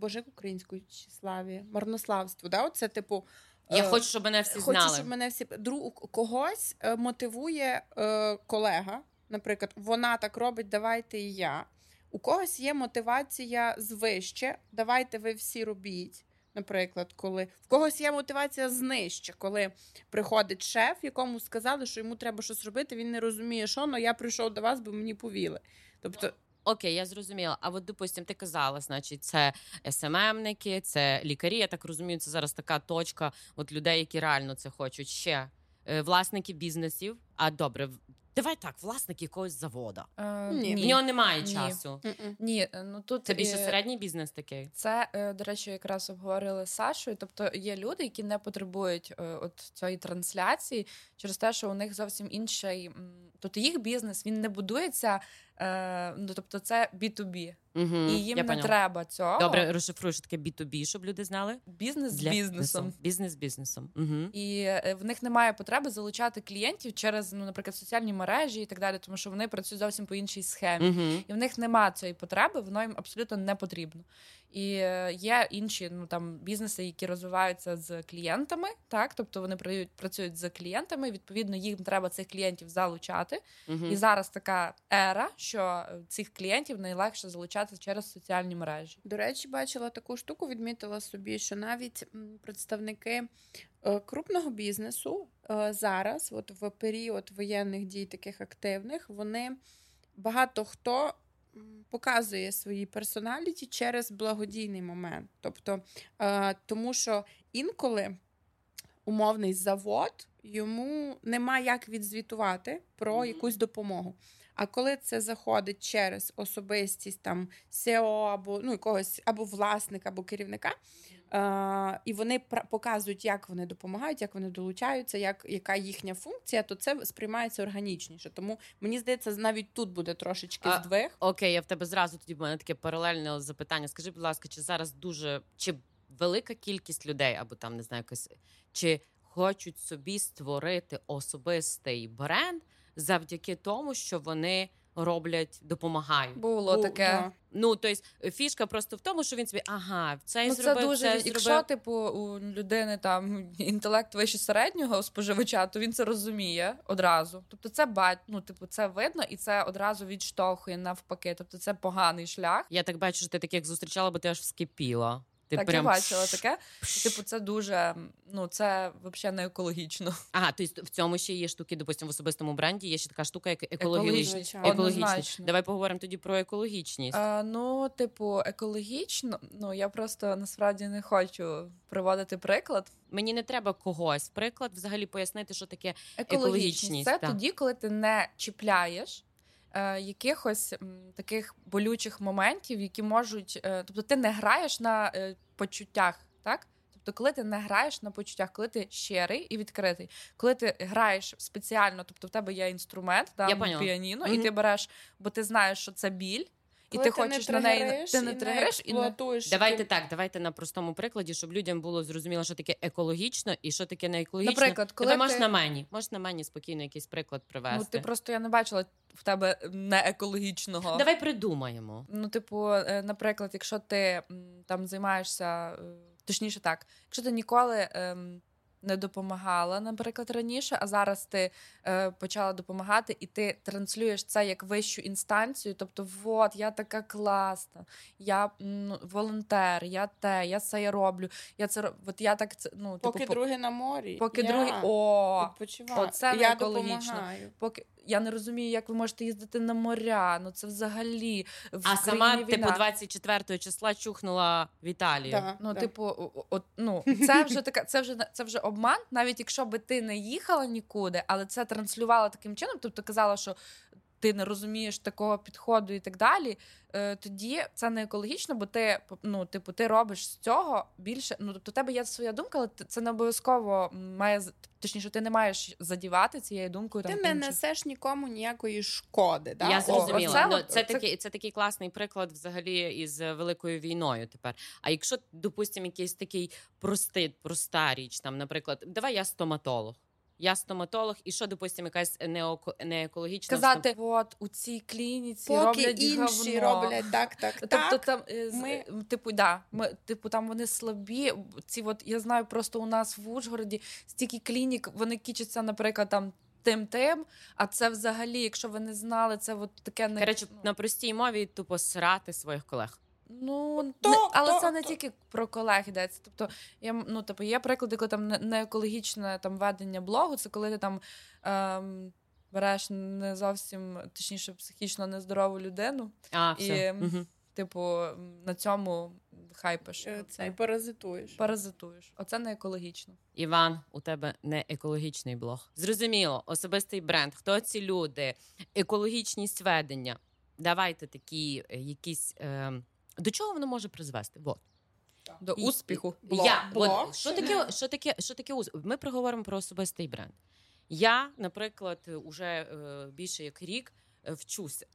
боже українською числаві, марнославство. Да? Оце типу. я е, хочу, щоб мене всі Хочу, знали. щоб мене всі друг когось е, мотивує е, колега. Наприклад, вона так робить, давайте і я. У когось є мотивація звище, давайте ви всі робіть. Наприклад, коли в когось є мотивація знижче, коли приходить шеф, якому сказали, що йому треба щось робити, він не розуміє, що але я прийшов до вас, бо мені повіли. Тобто, Окей, я зрозуміла. А от, допустим, ти казала, значить, це СММники, це лікарі. Я так розумію, це зараз така точка от людей, які реально це хочуть. Ще е, власники бізнесів. А добре, давай так, власник якогось завода. Е, Ні. В нього немає Ні. часу. Ні, е, ну тут Це більше середній бізнес такий. Це, е, до речі, якраз обговорили з Сашою. Тобто є люди, які не потребують е, от цієї трансляції через те, що у них зовсім інший. Тобто їх бізнес він не будується. Е, Ну тобто, це B2B. Угу, і їм не поняла. треба цього. Добре, розшифрую, що таке B2B, щоб люди знали. Бізнес з бізнесом. Бізнес з бізнесом. Угу. І е, в них немає потреби залучати клієнтів через, ну, наприклад, соціальні мережі і так далі, тому що вони працюють зовсім по іншій схемі. Угу. І в них немає цієї потреби, воно їм абсолютно не потрібно. І е, є інші ну там бізнеси, які розвиваються з клієнтами, так тобто вони працюють, працюють з клієнтами. Відповідно, їм треба цих клієнтів залучати. Угу. І зараз така ера, що е, цих клієнтів найлегше залучати через соціальні мережі. До речі, бачила таку штуку, відмітила собі, що навіть представники е, крупного бізнесу зараз, от в період воєнних дій таких активних, вони багато хто показує свої персоналіті через благодійний момент. Тобто, е, тому що інколи умовний завод йому нема як відзвітувати про якусь допомогу. А коли це заходить через особистість там SEO або ну якогось або власника, або керівника, е, і вони показують, як вони допомагають, як вони долучаються, як яка їхня функція, то це сприймається органічніше. Тому мені здається, навіть тут буде трошечки А- здвиг. Окей, я в тебе зразу тоді в мене таке паралельне запитання. Скажи, будь ласка, чи зараз дуже чи велика кількість людей, або там не знаю, якось чи хочуть собі створити особистий бренд завдяки тому, що вони роблять, допомагають. Було Бу- таке. да. Ну тобто фішка просто в тому, що він собі ага, цей Ну, це зробив, дуже це якщо зробив. типу у людини там інтелект вище середнього споживача, то він це розуміє одразу. Тобто, це бать, ну типу, це видно, і це одразу відштовхує навпаки. Тобто, це поганий шлях. Я так бачу, що ти таких зустрічала, бо ти аж вскипіла. Ти так, прям... я бачила таке. Типу, це дуже ну це взагалі не екологічно. Ага, тобто в цьому ще є штуки, допустимо, в особистому бренді є ще така штука, як екологічність. Екологічність. Давай поговоримо тоді про екологічність. А, ну, типу, екологічно. Ну я просто насправді не хочу приводити приклад. Мені не треба когось. Приклад взагалі пояснити, що таке Екологічність, екологічність, це так. тоді, коли ти не чіпляєш. Е, Якихось таких болючих моментів, які можуть, е, тобто ти не граєш на е, почуттях, так? Тобто, коли ти не граєш на почуттях, коли ти щирий і відкритий, коли ти граєш спеціально, тобто в тебе є інструмент, Я піаніно, mm-hmm. і ти береш, бо ти знаєш, що це біль, і Коли ти хочеш на неї ти не тригериш і не. Давайте ти- так, давайте на простому прикладі, щоб людям було зрозуміло, що таке екологічно і що таке не екологічно. Наприклад, коли Давай можеш на мені, можеш на мені спокійно якийсь приклад привести. ну ти просто я не бачила в тебе не екологічного. Давай придумаємо. Ну, типу, е, наприклад, якщо ти там займаєшся, е, точніше так, якщо ти ніколи ем, не допомагала, наприклад, раніше, а зараз ти е, почала допомагати, і ти транслюєш це як вищу інстанцію. Тобто, от я така класна, я м, волонтер, я те, я це я роблю. Я це от я так це ну Поки типу, по- другий на морі. поки я другий о. відпочиваю. оце не екологічно. допомагаю. Поки я не розумію, як ви можете їздити на моря. Ну це взагалі в А сама війна. типу 24 числа чухнула в Італію. Да, Ну, да. типу, от ну це вже така, це вже це вже обман, навіть якщо би ти не їхала нікуди, але це транслювала таким чином, тобто казала, що ти не розумієш такого підходу і так далі. Е, тоді це не екологічно, бо ти ну, типу, ти робиш з цього більше. Ну тобто, у тебе є своя думка, але це не обов'язково має з- точніше, ти не маєш задівати цією думкою. Ти там, не інших. несеш нікому ніякої шкоди. Да? Я О, зрозуміла. оце ну, це, це- такий, це такий класний приклад взагалі із великою війною тепер. А якщо, допустимо, якийсь такий простий, проста річ, там, наприклад, давай я стоматолог. Я стоматолог, і що, допустимо, якась неоко, неекологічна Сказати, от у цій клініці Поки роблять інші говно. роблять так, так, Тобто так. там е, з- ми- е, типу, да, ми, типу, там вони слабі. Ці от я знаю, просто у нас в Ужгороді стільки клінік, вони кічаться, наприклад, там. Тим тим, а це взагалі, якщо ви не знали, це от таке не Коротше, ну, на простій мові тупо срати своїх колег. Ну то- не, але то- це не то- тільки про колег йдеться. Тобто, я ну типу, є приклади, коли там не, не екологічне там ведення блогу, це коли ти там ем, береш не зовсім точніше психічно нездорову людину, А, І, все. Угу. типу, на цьому хайпиш. Е, Це паразитуєш. паразитуєш. Оце не екологічно. Іван, у тебе не екологічний блог. Зрозуміло, особистий бренд. Хто ці люди? Екологічність ведення. Давайте такі е, якісь. Е, до чого воно може призвести? Вот. До І- успіху. Блог. Я, Блог? от, що, таке, що, таке, що таке ус- Ми проговоримо про особистий бренд. Я, наприклад, уже е, більше як рік е, вчуся.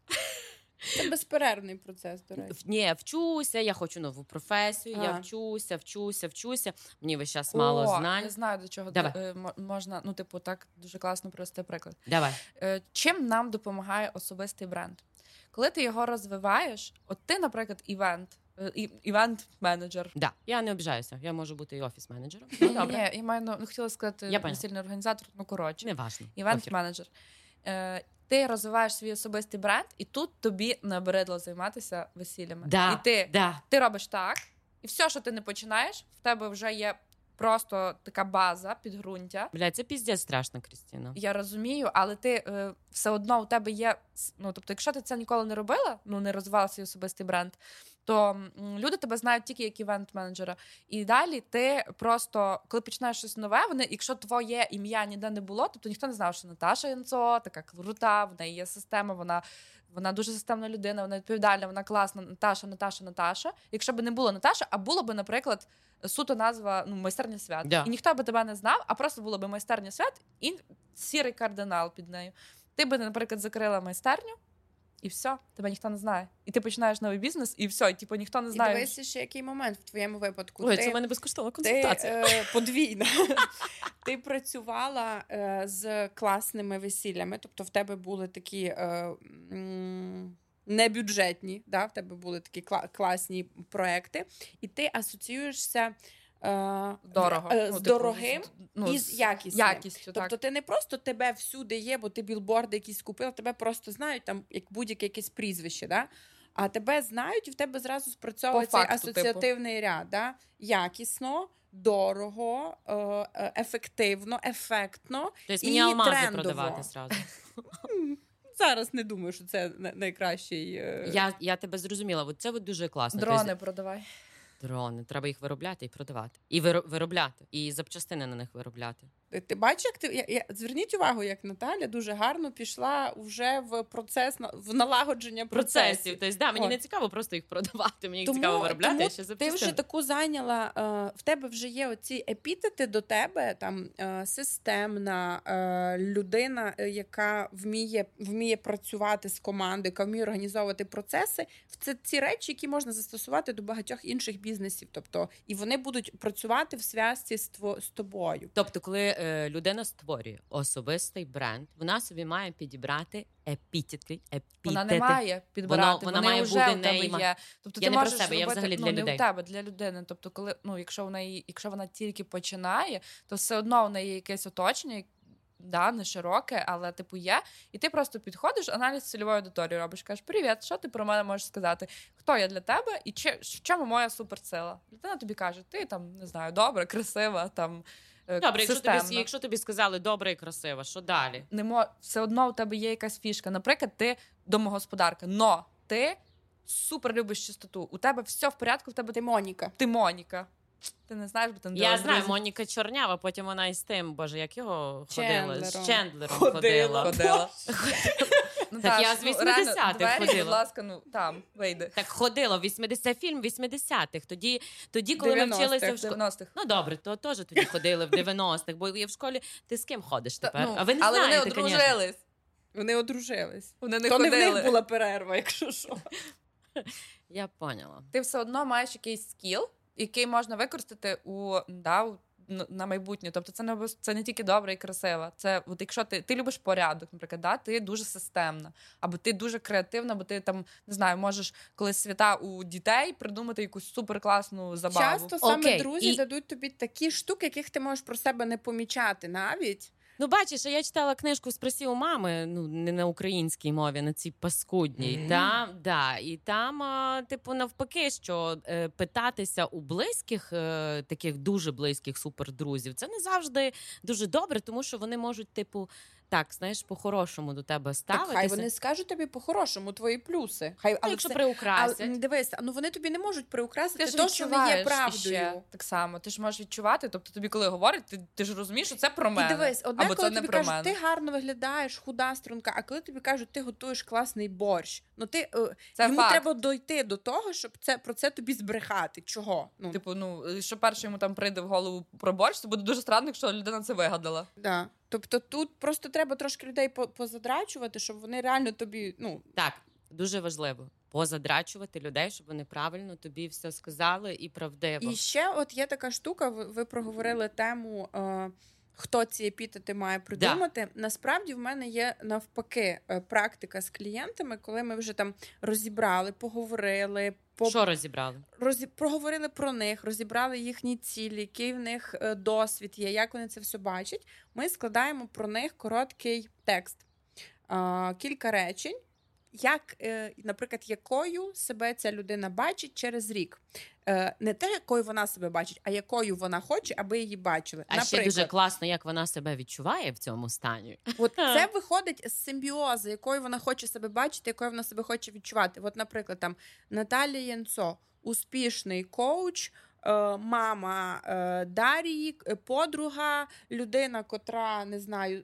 Це безперервний процес, до речі. В- Ні, вчуся, я хочу нову професію, я вчуся, вчуся, вчуся. Мені весь час мало О, знань. Я знаю, до чого Давай. е, мо- можна, ну, типу, так дуже класно привести приклад. Давай. Е, Чим нам допомагає особистий бренд? Коли ти його розвиваєш, от ти, наприклад, івент, е, і- івент-менеджер. Да. Я не обіжаюся, я можу бути і офіс-менеджером. Ну, добре. Ні, я маю ну, хотіла сказати весільний організатор, ну коротше. Неважно. івент-менеджер. Е, ти розвиваєш свій особистий бренд, і тут тобі набридло займатися весіллями. Да, І ти, да. ти робиш так, і все, що ти не починаєш, в тебе вже є просто така база, підґрунтя. Бля, це піздець страшно, Крістіна. Я розумію, але ти е, все одно у тебе є. Ну тобто, якщо ти це ніколи не робила, ну не розвивала свій особистий бренд, то люди тебе знають тільки як івент-менеджера. І далі ти просто, коли починаєш щось нове, вони, якщо твоє ім'я ніде не було, тобто ніхто не знав, що Наташа Янцо така крута, в неї є система, вона. Вона дуже системна людина, вона відповідальна, вона класна. Наташа, Наташа, Наташа. Якщо б не було Наташа, а було б, наприклад, суто назва ну, майстерня свят. Да. І ніхто би тебе не знав, а просто було б майстерня свят і сірий кардинал під нею. Ти би, наприклад, закрила майстерню, і все, тебе ніхто не знає. І ти починаєш новий бізнес, і все, і типу ніхто не І знає. дивися ще який момент в твоєму випадку. Ой, ти, це в мене безкоштовна ти консультація. е, подвійна. ти працювала е, з класними весіллями, тобто в тебе були такі. Е, м, Небюджетні, да, в тебе були такі кла- класні проекти, і ти асоціюєшся Дорого. е, Ну, з типу, дорогим ну, і з якісним. якістю. Тобто так. ти не просто тебе всюди є, бо ти білборди якісь купила, тебе просто знають там як будь-яке якесь прізвище. Да? А тебе знають, і в тебе зразу спрацьовує По цей факту, типу. асоціативний ряд. Да? Якісно, дорого, е, е, ефективно, ефектно. Тобто мені алмази трендово. продавати зразу. Зараз не думаю, що це на- найкращий. е, Я, я тебе зрозуміла. От це от дуже класно. Дрони Тобто, продавай. Дрони. Треба їх виробляти і продавати. І виро- виробляти. І запчастини на них виробляти. Ти бачиш, як ти я, я, зверніть увагу, як Наталя дуже гарно пішла вже в процес в налагодження процесів. Процесів. Тобто, да, мені От. не цікаво просто їх продавати. Мені їх Тому- цікаво виробляти. тому а ще Ти запчастини. вже таку зайняла. Е, в тебе вже є оці епітети до тебе, там е, системна е, людина, е, яка вміє вміє працювати з командою, яка вміє організовувати процеси. Це ці речі, які можна застосувати до багатьох інших бізнесів. Тобто, і вони будуть працювати в зв'язці з, з тобою. Тобто, коли е, людина створює особистий бренд, вона собі має підібрати епітети. епітети. Вона не має підбирати, Воно- вона вони має вже бути в тебе нейма- є. Тобто Я ти не про можеш себе, я робити, взагалі ну, для не людей. в тебе, для людини. Тобто, коли ну, якщо вона її- якщо вона тільки починає, то все одно в неї є якесь оточення. Да, не широке, але типу є. І ти просто підходиш, аналіз цільової аудиторії робиш. Кажеш, привіт, що ти про мене можеш сказати? Хто я для тебе і чи, в чому моя суперсила? Людина тобі каже, ти там не знаю, добра, красива, там е, Добре, якщо тобі, якщо тобі сказали добре і красиво, що далі? не мо... все одно у тебе є якась фішка. Наприклад, ти домогосподарка, но ти супер любиш чистоту. У тебе все в порядку, в тебе Ти Моніка. ти Моніка. Ти не знаєш, бо ти не Я знаю, друзів. Моніка Чорнява, потім вона із тим, боже, як його ходила? Чендлером. З Чендлером Ходила. ходила. Ходила. Ну, Так та я з ну, 80-х реально, двері, ходила. Будь ласка, ну там вийде. Так ходила, 80 фільм 80-х. Тоді, тоді коли ми 90-х, вчилися в школі. 90-х. Ну добре, то теж тоді ходили в 90-х, бо я в школі ти з ким ходиш Та, тепер? ну, а ви не але знаєте, вони конечно. одружились. Вони одружились. Вони не То не в ходили. них була перерва, якщо що. Я поняла. Ти все одно маєш якийсь скіл, який можна використати у да, у- на майбутнє. Тобто це не це не тільки добре і красиво. Це от якщо ти, ти любиш порядок, наприклад, да, ти дуже системна, або ти дуже креативна, бо ти там не знаю, можеш коли свята у дітей придумати якусь суперкласну забаву. Часто саме Окей, друзі і- дадуть тобі такі штуки, яких ти можеш про себе не помічати навіть. Ну, бачиш, я читала книжку «Спроси у мами, ну не на українській мові, на цій паскудній. Мгм. Та, да, і там, а, типу, навпаки, що е, питатися у близьких, е, таких дуже близьких супердрузів, це не завжди дуже добре, тому що вони можуть, типу, так, знаєш, по-хорошому до тебе Так хай вони скажуть тобі по-хорошому твої плюси. Хай, Ну, але якщо це- приукрасять. але, дивись, ну вони тобі не можуть приукрасити те, що не є правдою. іще так само. Ти ж можеш відчувати. Тобто тобі, коли говорять, ти, ти ж розумієш, що це про І дивись, одне, або коли це не про кажуть, мене. ти гарно виглядаєш, худа струнка, а коли тобі кажуть, ти готуєш класний борщ, ну ти е, Це йому факт. треба дойти до того, щоб це про це тобі збрехати. Чого? Ну Типу, ну що перше йому там прийде в голову про борщ, то буде дуже странно, якщо людина це вигадала. да. Тобто тут просто треба трошки людей позадрачувати, щоб вони реально тобі, ну Так, дуже важливо позадрачувати людей, щоб вони правильно тобі все сказали і правдиво. І ще от є така штука. Ви, ви проговорили тему. Е, Хто ці епітети має придумати? Насправді в мене є навпаки е, практика з клієнтами, коли ми вже там розібрали, поговорили, по Що розібрали? розі... проговорили про них, розібрали їхні цілі, який в них е, досвід є, як вони це все бачать. Ми складаємо про них короткий текст, кілька речень. Як, е, наприклад, якою себе ця людина бачить через рік, Е, не те, якою вона себе бачить, а якою вона хоче, аби її бачили. А ще дуже класно, як вона себе відчуває в цьому стані. От це виходить з симбіозу, якою вона хоче себе бачити, якою вона себе хоче відчувати. От, наприклад, там Наталія Янцо, успішний коуч. е, Мама Дарії, подруга, людина, котра не знаю,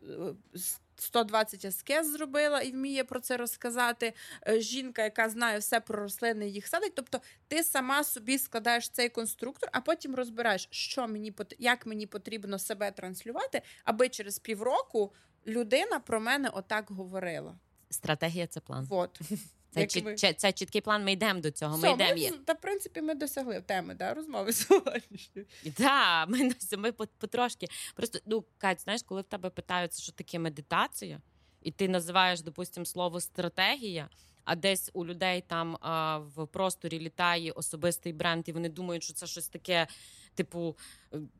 120 аскез зробила і вміє про це розказати. е, Жінка, яка знає все про рослини, їх садить. Тобто, ти сама собі складаєш цей конструктор, а потім розбираєш, що мені як мені потрібно себе транслювати, аби через півроку людина про мене отак говорила. Стратегія це план. Вот. Це, чіт- ви- це, чіткий план. Ми йдемо до цього. Все, Ми йдемо. ми, та, в принципі, ми досягли теми да, розмови сьогоднішньої. Так, ми, ми по- потрошки. Просто ну Кать, знаєш, коли в тебе питаються, що таке медитація, і ти називаєш, допустимо, слово стратегія. а десь у людей там а, в просторі літає особистий бренд, і вони думають, що це щось таке типу,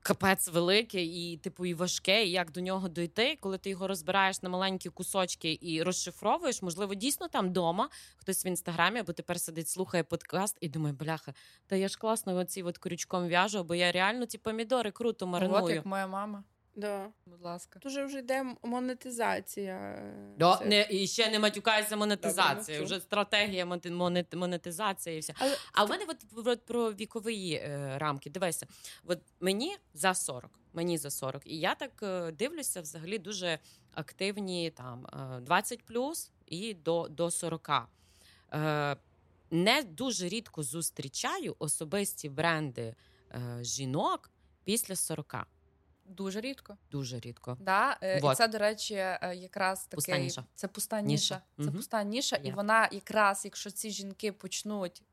капець великий і, типу, і важке, і як до нього дойти, коли ти його розбираєш на маленькі кусочки і розшифровуєш, можливо, дійсно там вдома хтось в інстаграмі, або тепер сидить, слухає подкаст і думає, бляха, та я ж класно оці от крючком в'яжу, бо я реально ці помідори круто мариную. От як моя мама. Да. Будь ласка. Дуже вже йде монетизація. Да, не, І ще не матюкається монетизація, вже стратегія монетизації і все. Але... А в мене от, от про вікові е, рамки. Дивися, от мені за 40, мені за 40. І я так е, дивлюся, взагалі дуже активні там е, 20 плюс і до, до 40. Е, не дуже рідко зустрічаю особисті бренди е, жінок після 40. Дуже рідко. Дуже рідко. Да, е, Вот. І це, до речі, е, якраз таке. Пуста ніша. це пуста ніша. Ніша. Це Мгм. пуста ніша, і вона якраз, якщо ці жінки почнуть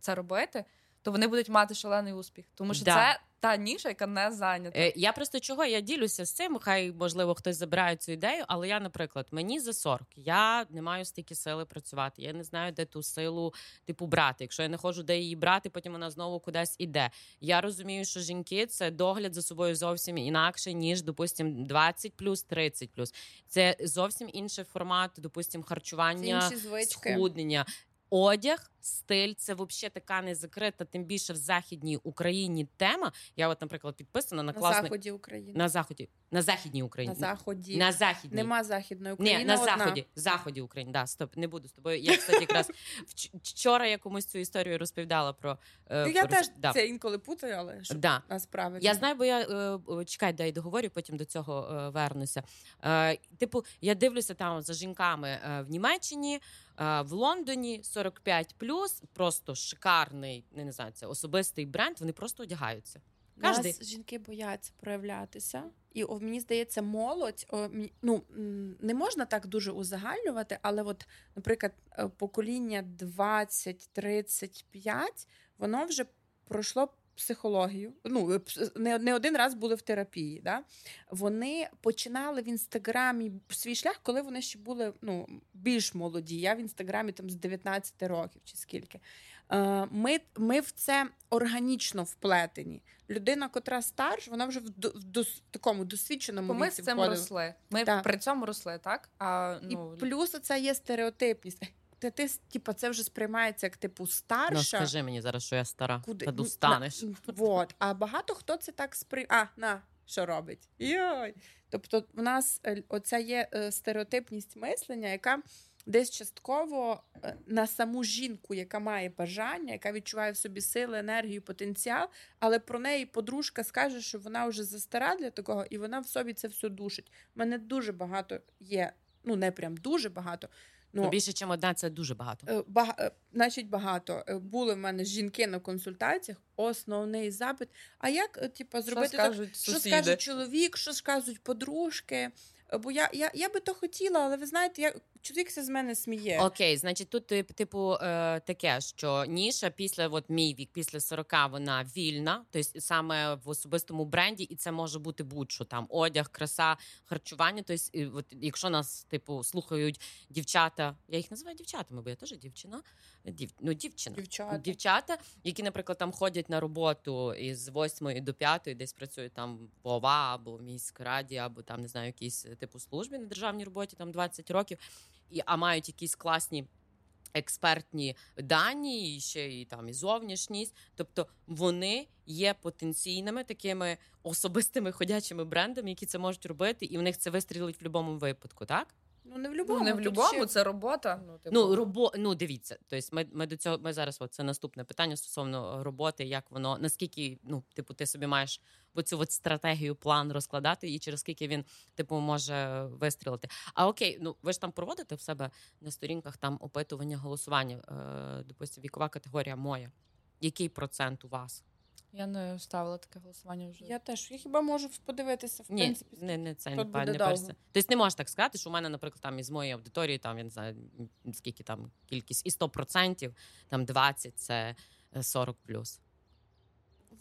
це робити, то вони будуть мати шалений успіх. Тому що Да. це та ніша, яка не зайнята. Е, я просто чого я ділюся з цим. Хай можливо хтось забирає цю ідею, але я, наприклад, мені за 40, я не маю стільки сили працювати. Я не знаю, де ту силу типу брати. Якщо я не ходжу, де її брати, потім вона знову кудись іде. Я розумію, що жінки це догляд за собою зовсім інакше, ніж, допустим, 20 плюс 30 плюс. Це зовсім інший формат, допустим, харчування, схуднення. Одяг, стиль це взагалі така не закрита, тим більше в західній Україні тема. Я, от, наприклад, підписана на На класний заході України. на заході, на західній Україні. На заході. На західній. Нема західної України. Ні, на одна. заході, заході України. Да, стоп, не буду з тобою. Я кстати, якраз вч- вчора я комусь цю історію розповідала про е, Ну, я про- теж да. це інколи путаю, але щоб Да. нас правильно. Я знаю, бо я е, чекай, дай договорю, потім до цього е, вернуся. Е, типу, я дивлюся там за жінками е, в Німеччині, в Лондоні 45 просто шикарний, не, знаю, це особистий бренд. Вони просто одягаються. Нас жінки бояться проявлятися, і о, мені здається, молодь о, ну не можна так дуже узагальнювати, але от, наприклад, е, покоління 20-35, воно вже пройшло психологію. Ну е, не, не один раз були в терапії. Да? Вони починали в інстаграмі свій шлях, коли вони ще були ну, більш молоді. Я в інстаграмі там з 19 років чи скільки. Е, Ми, ми в це органічно вплетені. Людина, котра старша, вона вже в, до- в дос- такому досвідченому Бо ми з цим входила. росли. Ми Так. при цьому росли, так? А, ну, І плюс це є стереотипність. Ти, ти типу, це вже сприймається як типу Ну, старша. скажи мені зараз, що я стара. Куди Та Ну, достанеш. на- Вот. А багато хто це так сприймає. А, на, що робить? Йой. Тобто, в нас е, оця є е, стереотипність мислення, яка десь частково е, на саму жінку, яка має бажання, яка відчуває в собі сили, енергію, потенціал, але про неї подружка скаже, що вона вже застара для такого, і вона в собі це все душить. У мене дуже багато є, ну не прям дуже багато. Ну, більше, ніж одна, це дуже багато. Е, бага- е, Значить, багато Е, були в мене жінки на консультаціях. Основний запит. А як типу, зробити що так? скажуть що скажуть чоловік, що скажуть подружки? Бо я, я, я би то хотіла, але ви знаєте, я, чоловік все з мене сміє. Окей, значить, тут типу е, таке, що ніша після от мій вік, після 40 вона вільна, тобто саме в особистому бренді, і це може бути будь-що там одяг, краса, харчування. Тобто, от якщо нас типу слухають дівчата, я їх називаю дівчатами, бо я теж дівчина. Дів, ну, дівчина. Дівчата. Дівчата, які, наприклад, там ходять на роботу із 8 до 5, десь працюють там в ОВА або в міськраді, або там не знаю, якісь типу службі на державній роботі, там 20 років, а мають якісь класні. Експертні дані, і ще і там і зовнішність, тобто вони є потенційними такими особистими ходячими брендами, які це можуть робити, і в них це вистрілить в будь-якому випадку, так? Ну не в Ну, не в любому, ще- це робота. Ну, типу, Ну, робо... ну дивіться, тобто ми, ми до цього ми зараз. От, це наступне питання стосовно роботи, як воно наскільки ну, типу, ти собі маєш оцю от стратегію, план розкладати, і через скільки він типу може вистрілити. А окей, ну ви ж там проводите в себе на сторінках там опитування голосування. Е, допустим, вікова категорія моя. Який процент у вас? Я не ставила таке голосування вже. Я теж я хіба можу подивитися в Ні, принципі. не, не це не, певне персе. Тобто не можеш так сказати, що у мене, наприклад, там із моєї аудиторії, там я не знаю, скільки там кількість, і 100%, там 20 – це е, 40 плюс.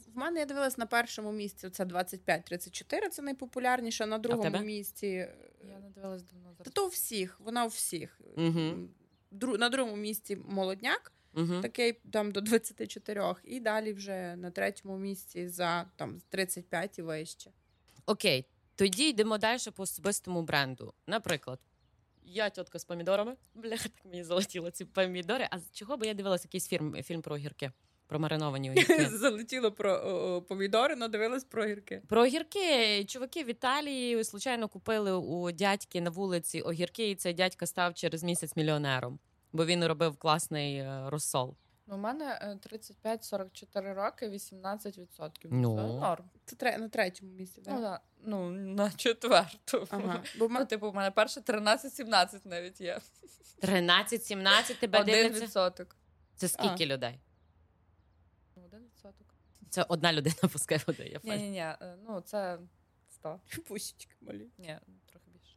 В мене я дивилась на першому місці. Це 25-34, це найпопулярніше. На другому тебе? місці Я не дивилась давно Та то у всіх, вона у всіх. Мгм. дру- на другому місці молодняк, Угу. такий там до 24, і далі вже на третьому місці за там 35 і вище. Окей, тоді йдемо далі по особистому бренду. Наприклад, я тітка з помідорами. Бляха, так мені залетіло ці помідори. А з чого би я дивилася якийсь фільм, фільм про огірки? Про мариновані огірки. Залетіло про о, о, помідори, але дивилась про гірки. Про огірки чуваки в Італії случайно купили у дядьки на вулиці огірки, і цей дядька став через місяць мільйонером, бо він робив класний е, розсол. Ну, у мене е, 35-44 роки, 18%. Ну. Це норм. Це тре- на третьому місці, Ну, так? да. ну, на четверту. Ага. Бо Ну, типу, у мене перше 13-17 навіть є. 13-17 тебе Один дивляться? відсоток. Це скільки людей? Ну, Один відсоток. Це одна людина пускай видає. Ні, ні, ні. Ну, це 100. Пусічки малі. Ні.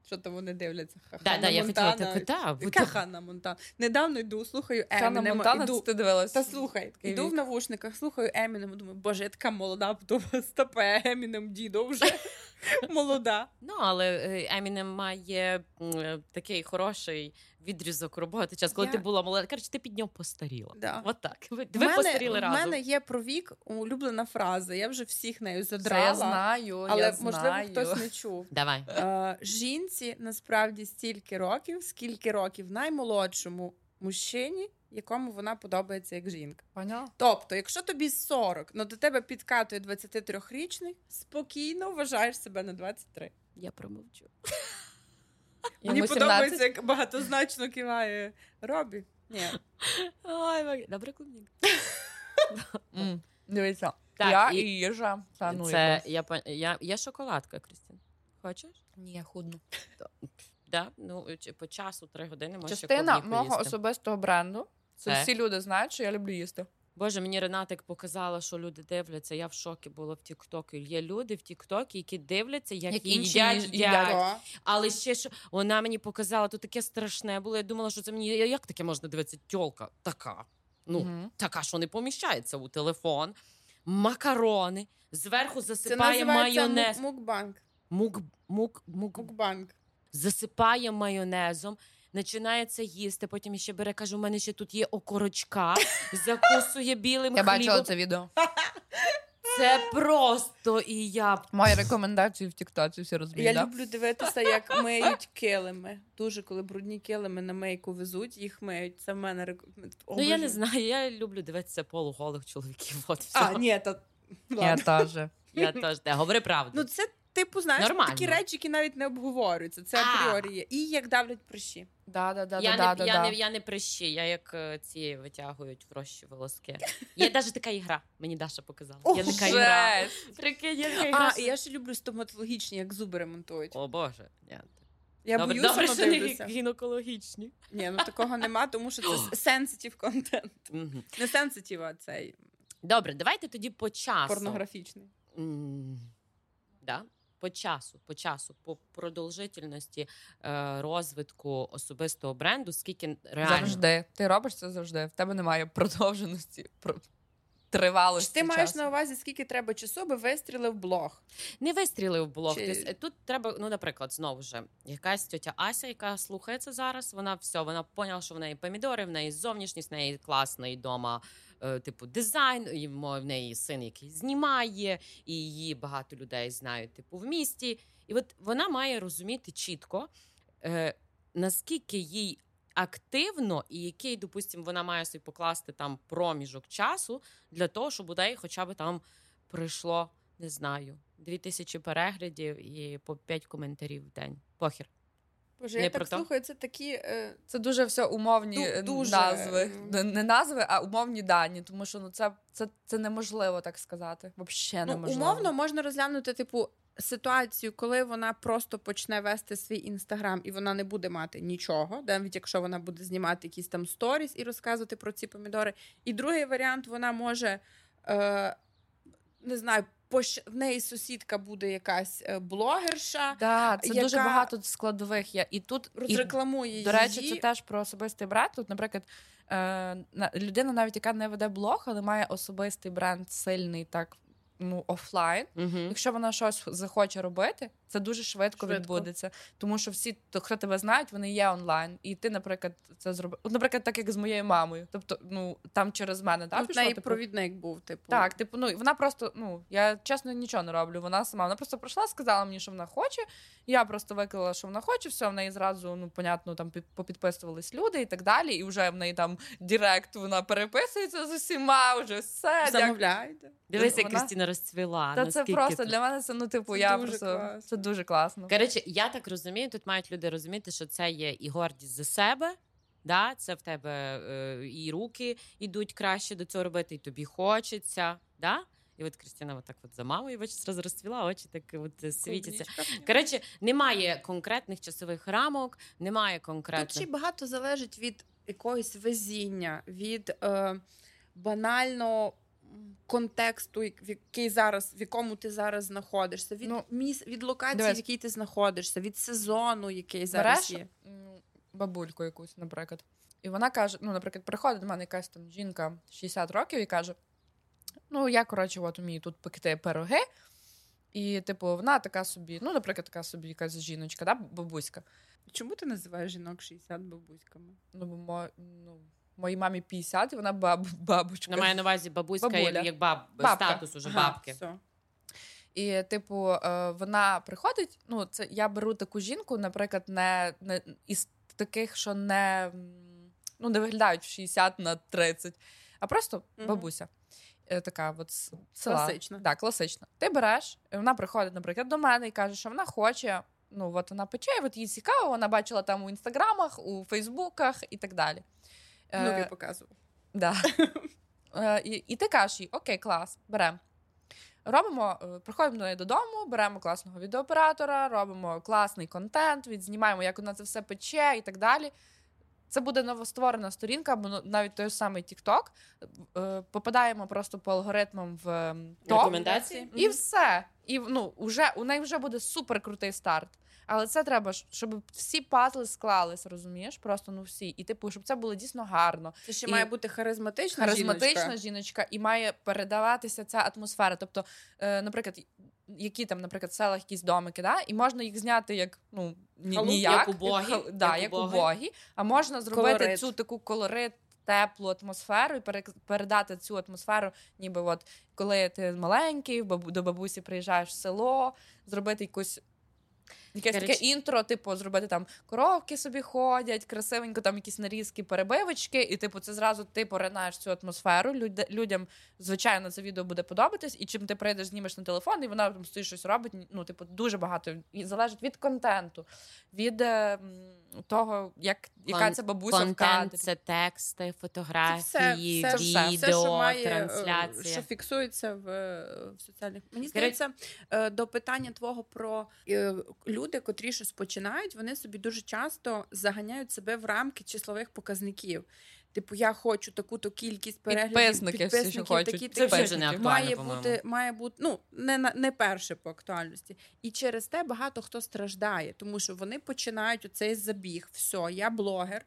Що то вони дивляться? Да, да, я хотіла так. Да, Яка. Ханна Монтана? Недавно йду, слухаю Емінема. Монтана, іду... ти дивилась? Та слухай, іду в навушниках, слухаю Емінем, думаю, боже, я така молода, потім стопе Емінем дідо вже молода. Ну, але Емінем має е, такий хороший відрізок роботи. Час, коли Я- ти була молода. Коротше, ти під нього постаріла. Да. От так. Ви, ви постаріли в разом. мене є про вік улюблена фраза. Я вже всіх нею Це задрала, я знаю, але я можливо знаю. хтось не чув. Давай. Е, жінці насправді стільки років, скільки років наймолодшому мужчині, якому вона подобається як жінка. Поняла? Тобто, якщо тобі 40, але до тебе підкатує 23-річний, спокійно вважаєш себе на 23. Я промовчу. Мені подобається, як багатозначно киває Робі. Ні. Ой, добре клубнік. Дивіться. Так, я і- їжа. Ну, Це я, я, є шоколадка, Крістін. Хочеш? Ні, я худну. Да? Ну, чи- по часу три години можеш ще Частина мого їсти. особистого бренду. Це Це? всі люди знають, що я люблю їсти. Боже, мені Ренатик показала, що люди дивляться. Я в шокі була в Тіктокі. Є люди в Тіктокі, які дивляться, як, Як інші їдять. Але ще що вона мені показала, то таке страшне було. Я думала, що це мені як таке можна дивитися? Тьолка така. Ну, Мгм. така, що не поміщається у телефон. Макарони, зверху засипає називається майонез. мук- мукбанк. Мук, мук, мук, Мукбанк. Засипає майонезом, починається їсти. Потім ще бере, каже: у мене ще тут є окорочка, закусує білим Я хлібом. бачила це відео. Це просто і я. Мої рекомендації в Тіктоці всі розуміють. Я да? люблю дивитися, як миють килими. Дуже коли брудні килими на мийку везуть, їх миють. Це в мене рек... Ну я не знаю. Я люблю дивитися полуголих чоловіків. От все. А, ні, то Я теж. Я теж те, говори правду. Ну це типу, знаєш, Нормально. такі речі, які навіть не обговорюються. Це апріорі є. І як давлять прищі. Да, да, да, я, да, не, да, я, да. не, я не прищі, я як е, ці витягують в рощі волоски. Є навіть така ігра, мені Даша показала. Є така ігра. Жесть. Прикинь, є така гра. А, і я ще люблю стоматологічні, як зуби ремонтують. О Боже. Ні. Я добре, боюся, добре, що не дивлюся. гінекологічні. Ні, ну такого нема, тому що це сенситив контент. Мгм. Не сенситив, а цей Добре, давайте тоді по часу. порнографічний. М, Да? По часу, по часу, по продовжительності е, розвитку особистого бренду, скільки реально Завжди. Ти робиш це завжди. В тебе немає продовженості, тривалості. Ти маєш часу. на увазі, скільки треба часу, аби вистрілив блог. не вистрілив блог. Чи- тут треба, ну, наприклад, знову ж якась тетя Ася, яка слухає це зараз. Вона все, вона поняла, що в неї помідори, в неї зовнішність, в неї класний дома. Е, Типу дизайн, і в неї син, який знімає, і її багато людей знають, типу, в місті. І от вона має розуміти чітко, е, наскільки їй активно, і який, допустимо, вона має собі покласти там проміжок часу для того, щоб у неї хоча б там прийшло, не знаю, дві тисячі переглядів і по п'ять коментарів в день. Похір. Боже, Не я про так то? слухаю, це такі. Е, Це дуже все умовні Ду- е, дуже, назви. Не- Не назви, а умовні дані. Тому що ну це, це, це неможливо так сказати. Взагалі ну, неможливо. умовно можна розглянути, типу, ситуацію, коли вона просто почне вести свій інстаграм і вона не буде мати нічого, навіть якщо вона буде знімати якісь там сторіс і розказувати про ці помідори. І другий варіант, вона може. Е, не знаю, пощ... в неї сусідка буде якась е, блогерша, Да, це дуже багато складових Я І тут і, розрекламує до речі, це теж про особистий бренд. Тут, наприклад, е, на- людина, навіть яка не веде блог, але має особистий бренд сильний, так ну, офлайн. Угу. Якщо вона щось захоче робити, це дуже швидко, Швидко. відбудеться. Тому що всі, то, хто тебе знають, вони є онлайн. І ти, наприклад, це зробив. Наприклад, так як з моєю мамою. Тобто, ну там через мене так Ну, в пішло. неї типу, провідник був, типу. так, типу, ну і вона просто, ну я чесно нічого не роблю. Вона сама вона просто прийшла, сказала мені, що вона хоче. Я просто виклала, що вона хоче. Все, в неї зразу, ну понятно, там попідписувались люди і так далі. І вже в неї там директ вона переписується з усіма. Вже все. Замовляйте. Дивись, як Вона- Кристина розцвіла. Та це просто тут. для мене це ну, типу, Це я дуже просто класно. це дуже класно. Коротше, я так розумію, тут мають люди розуміти, що це є і гордість за себе. Да, це в тебе е, і руки йдуть краще до цього робити, і тобі хочеться. Да? І от Кристина отак от за мамою бачиш, зразу розцвіла, очі так от світяться. Коротше, немає конкретних часових рамок, немає Тут конкретних. ще багато залежить від якогось везіння, від е, банально контексту, в який зараз, в якому ти зараз знаходишся, від Ну, міс, від локації, дивись. в якій ти знаходишся, від сезону, який зараз Береш є. бабульку якусь, наприклад. І вона каже: ну, наприклад, приходить до мене якась там жінка 60 років і каже: Ну, я, коротше, от умію тут пекти пироги. І, типу, вона така собі, ну, наприклад, така собі якась жіночка, да, бабуська. Чому ти називаєш жінок 60 бабуськами? Ну, бо ну, моїй мамі 50, і вона баб, бабочка. Вона має на увазі бабуська, як, Бабуля. як баб, Бабка. статус уже Ага, бабки. все. І, типу, е, вона приходить. Ну, це я беру таку жінку, наприклад, не, не із таких, що не, ну, не виглядають в 60 на 30, а просто Мгм. бабуся. Е, Така от села. Класична. Так, класична. Ти береш, і вона приходить, наприклад, до мене і каже, що вона хоче. Ну, от вона пече, от їй цікаво, вона бачила там у інстаграмах, у фейсбуках і так далі. Е, Ну, я показував. Да. Е, і, і ти кажеш їй, окей, клас, беремо. Робимо, е, приходимо до неї додому, беремо класного відеооператора, робимо класний контент, відзнімаємо, як вона це все пече і так далі. Це буде новостворена сторінка, або ну, навіть той самий TikTok. Е, Попадаємо просто по алгоритмам в ем, топ. Рекомендації? І все. І ну, уже, у неї вже буде супер крутий старт. Але це треба, щоб всі пазли склались, розумієш? Просто ну всі. І типу, щоб це було дійсно гарно Це ще І- має бути харизматична, харизматична жіночка. жіночка, і має передаватися ця атмосфера. Тобто, е, наприклад, які там, наприклад, в селах якісь домики, да? і можна їх зняти як ну ні, Халуп, ніяк, як убогі, хал- да, як як убогі. а можна зробити Колорит. цю таку колорит. Теплу атмосферу і передати цю атмосферу, ніби от коли ти маленький, до бабусі приїжджаєш в село, зробити якусь якесь таке інтро, типу, зробити там коровки собі ходять, красивенько, там якісь нарізки, перебивочки, і типу, це зразу ти поринаєш цю атмосферу. Люд, людям, звичайно, це відео буде подобатись, і чим ти прийдеш, знімеш на телефон, і вона там стоїть щось робить. Ну, типу, дуже багато і залежить від контенту, від е, того, як яка Кон- це бабуся в кадрі. Це тексти, фотографії, це все, відео, все, що має, е, трансляція. що фіксується в, е, в соціальних. Мені здається, до питання твого про е, люди, котрі щось починають, вони собі дуже часто заганяють себе в рамки числових показників. Типу, я хочу таку-то кількість переглядів, Підписники всі, що підписників, хочуть. такі, Це вже такі. не має бути, має бути ну не не перше по актуальності, і через те багато хто страждає, тому що вони починають оцей забіг. Все, я блогер.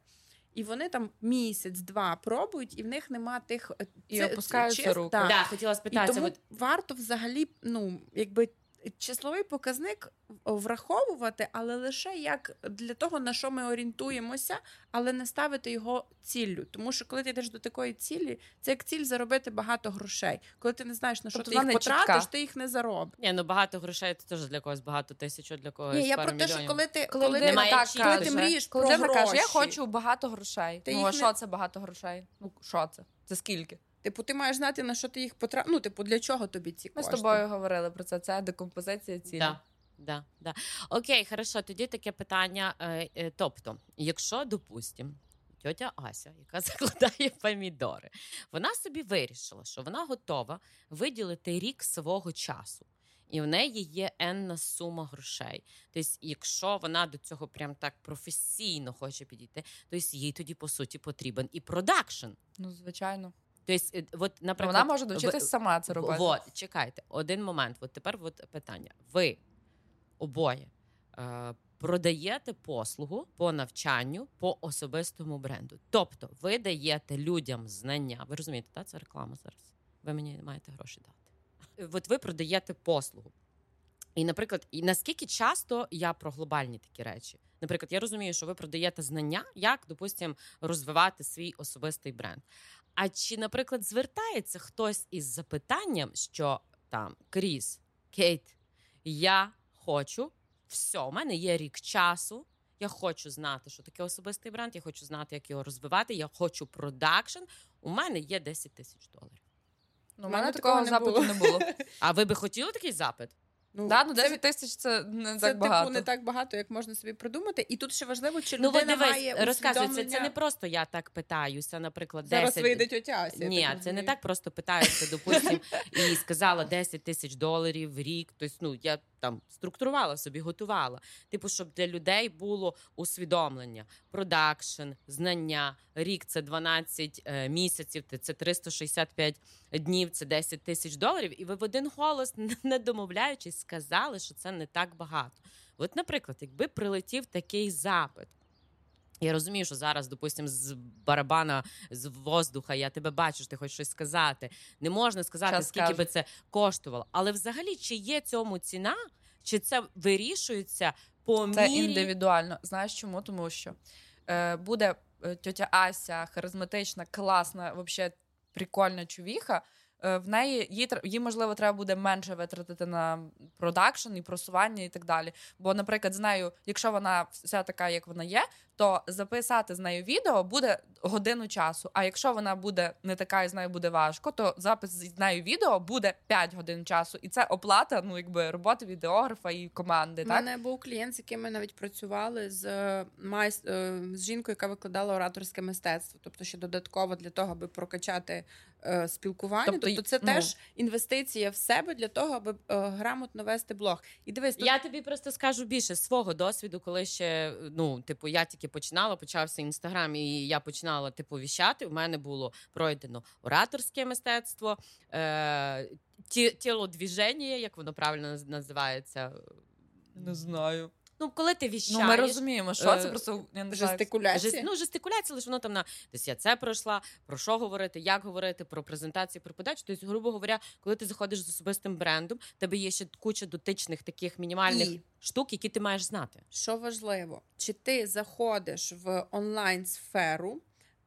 І вони там місяць-два пробують, і в них нема тих е, І опускаються руки. так. Да, хотіла І тому от варто взагалі, ну якби числовий показник враховувати, але лише як для того, на що ми орієнтуємося, але не ставити його ціллю. Тому що коли ти йдеш до такої цілі, це як ціль заробити багато грошей. Коли ти не знаєш на що Тобто ти їх чітка. потратиш, ти їх не заробиш. ні, ну багато грошей це теж для когось багато тисяч, для когось Ні, я пару про те, що коли ти Коли, коли ти, Немає так коли ти мрієш коли про людина каже, я хочу багато грошей. Ти ну, а не- що це багато грошей? Ну, що це? Це скільки? Типу, ти маєш знати на що ти їх потратиш. Ну, типу, для чого тобі ці Ми з тобою говорили про це. Це декомпозиція цілі. Да. Да, да. Окей, хорошо, тоді таке питання. е, е, Тобто, якщо, допустимо, тьотя Ася, яка закладає помідори, вона собі вирішила, що вона готова виділити рік свого часу. І в неї є енна сума грошей. Тобто, якщо вона до цього прям так професійно хоче підійти, то їй тоді по суті потрібен і продакшн. Ну, звичайно. Тобто, е, от, Ну, наприклад, Вона може в- навчитись сама це робити. Вот, чекайте, один момент. От тепер от питання. Ви обоє е, продаєте послугу по навчанню по особистому бренду. Тобто, ви даєте людям знання. Ви розумієте, так? Це реклама зараз. Ви мені маєте гроші дати. от ви продаєте послугу. І, наприклад, і наскільки часто я про глобальні такі речі? Наприклад, я розумію, що ви продаєте знання, як, допустимо, розвивати свій особистий бренд. А чи, наприклад, звертається хтось із запитанням, що там Кріс, Кейт, я хочу все, у мене є рік часу. Я хочу знати, що таке особистий бренд. Я хочу знати, як його розвивати. Я хочу продакшн. У мене є 10 тисяч доларів. Ну, у мене мене такого такого не запиту було. не було. А ви би хотіли такий запит? Ну, Да, ну 10 тисяч це не Це так багато. типу не так багато, як можна собі придумати. І тут ще важливо, чи Ну, людина дивись, має розказується, це не просто я так питаюся, наприклад, зараз 10... вийде тьотя Ася. Ні, так це не так просто питаюся, допустим, і сказала 10 тисяч доларів в рік. Тобто, ну я там структурувала собі, готувала. Типу, щоб для людей було усвідомлення, продакшн, знання. Рік це 12 е, місяців, це 365 днів, це 10 тисяч доларів. І ви в один голос, не домовляючись, сказали, що це не так багато. От, наприклад, якби прилетів такий запит. Я розумію, що зараз, допустимо, з барабана з воздуха я тебе бачу, що ти хочеш щось сказати. Не можна сказати, Щас скільки скажу. би це коштувало. Але взагалі, чи є цьому ціна, чи це вирішується по Це мірі... індивідуально. Знаєш чому? Тому що е, буде е, тьотя Ася, харизматична, класна, вообще прикольна чувіха. Е, в неї їй, їй, можливо, треба буде менше витратити на продакшн і просування і так далі. Бо, наприклад, з нею, якщо вона вся така, як вона є, то записати з нею відео буде годину часу. А якщо вона буде не така і з нею буде важко, то запис з нею відео буде 5 годин часу. І це оплата, ну якби роботи відеографа і команди. У Так мене був клієнт, з яким ми навіть працювали з е, майс... е, з жінкою, яка викладала ораторське мистецтво. Тобто, ще додатково для того, аби прокачати спілкування. Тобто, Тобто, це ну- теж інвестиція в себе для того, аби е, грамотно вести блог. І дивись, тут Я тобі просто скажу більше свого досвіду, коли ще ну, типу, я тільки починала, почався інстаграм, і я починала типу віщати. У мене було пройдено ораторське мистецтво, е, ті, тілодвіження, як воно правильно називається. не знаю. Ну, коли ти віщаєш, Ну, ми розуміємо, що це Е, просто я не жестикуляція. Жест, ну, жестикуляція, лише воно там на десь я це пройшла, про що говорити, як говорити, про презентацію, про подачу. Тобто, грубо говоря, коли ти заходиш з особистим брендом, тебе є ще куча дотичних таких мінімальних І штук, які ти маєш знати. що важливо, чи ти заходиш в онлайн сферу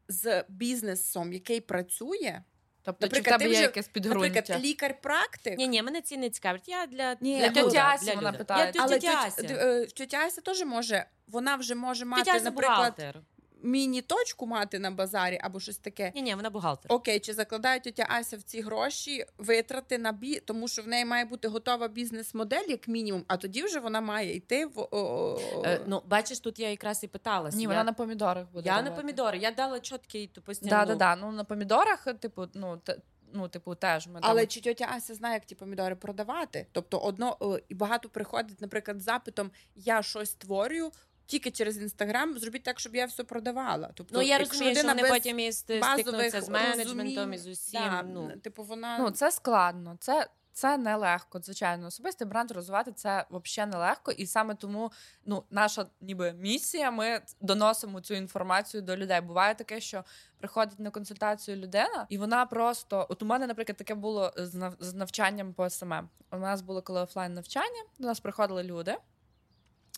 з бізнесом, який працює, Тобто, чи в тебе є якесь підґрунтя? наприклад, лікар-практик. Ні, ні, мене ці не цікавить. Я для, Ні, для Асі для вона питає. Я для Але тьотя, е, Ася теж може, вона вже може мати, Ася наприклад, бухгалтер. Міні-точку мати на базарі або щось таке. Ні, ні, вона бухгалтер. Окей, чи закладає тьотя Ася в ці гроші витрати на бі, тому що в неї має бути готова бізнес-модель, як мінімум, а тоді вже вона має йти в. о- о- Е, ну, бачиш, тут я якраз і питалася. Ні, я, вона на помідорах буде. я на помідори. Я дала чіткий тупостійно. Да, да, да. Ну на помідорах, типу, ну те, ну, типу, теж ми Але там... чи тьотя Ася знає, як ті помідори продавати? Тобто, одно і багато приходить, наприклад, з запитом Я щось створюю. Тільки через інстаграм зробіть так, щоб я все продавала. Тобто, Ну, я розумію, що людина вони потім і стикнуться базових з менеджментом і з усім. да, ну. типу, вона Ну, це складно. Це, це нелегко, звичайно. Особистий бренд розвивати це взагалі нелегко. І саме тому ну, наша ніби місія, ми доносимо цю інформацію до людей. Буває таке, що приходить на консультацію людина, і вона просто. От у мене, наприклад, таке було з нав- з навчанням по СММ. У нас було коли офлайн навчання, до нас приходили люди,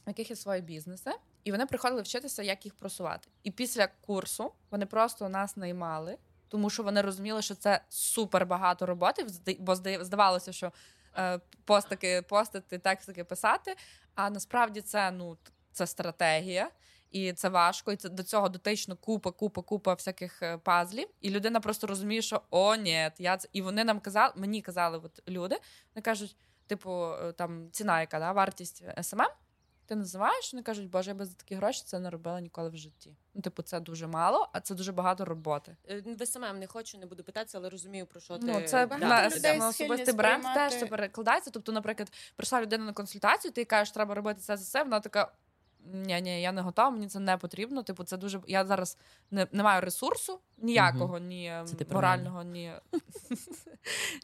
в яких є свої бізнеси. І вони приходили вчитися, як їх просувати. І після курсу вони просто нас наймали, тому що вони розуміли, що це супер багато роботи, бо зда- здавалося, що е, постики постити, текстики писати. А насправді це ну це стратегія. І це важко, і це до цього дотично купа, купа, купа всяких е, пазлів. І людина просто розуміє, що о, ні, я це. І вони нам казали, мені казали, от люди, вони кажуть, типу, е, там ціна, яка да, вартість СММ, ти називаєш, вони кажуть, боже, я би за такі гроші це не робила ніколи в житті. Ну, типу, це дуже мало, а це дуже багато роботи. Ви В СММ не хочу, не буду питатися, але розумію, про що ти. Ну, це на, людей на особистий бренд сприймати- теж це перекладається. Тобто, наприклад, прийшла людина на консультацію, ти їй кажеш, треба робити це за це. Вона така. Ні, ні, я не готова, мені це не потрібно. Типу, це дуже. Я зараз не, не маю ресурсу ніякого, ні Це морального, ні.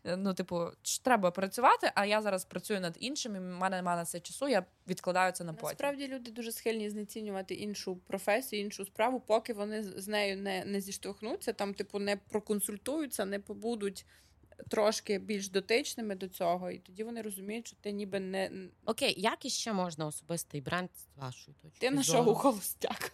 ну, типу, треба працювати, а я зараз працюю над іншим, і в мене немає на це часу, я відкладаю це на потім. Насправді люди дуже схильні знецінювати іншу професію, іншу справу, поки вони з з нею не, не зіштовхнуться, там, типу, не проконсультуються, не побудуть трошки більш дотичними до цього, і тоді вони розуміють, що ти ніби не Окей, як іще можна особистий бренд з вашої точки? ти на шоу холостяк.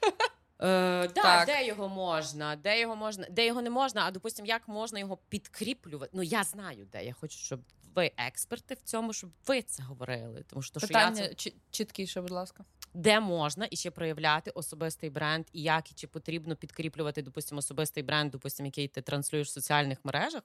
Е, да, Так. де його можна, де його можна, де його не можна, а допустим, як можна його підкріплювати. Ну я знаю, де я хочу, щоб ви експерти в цьому, щоб ви це говорили. Тому що, що я це чі- чіткіше, будь ласка. де можна і ще проявляти особистий бренд, і як і чи потрібно підкріплювати, допустим, особистий бренд, допустим, який ти транслюєш в соціальних мережах,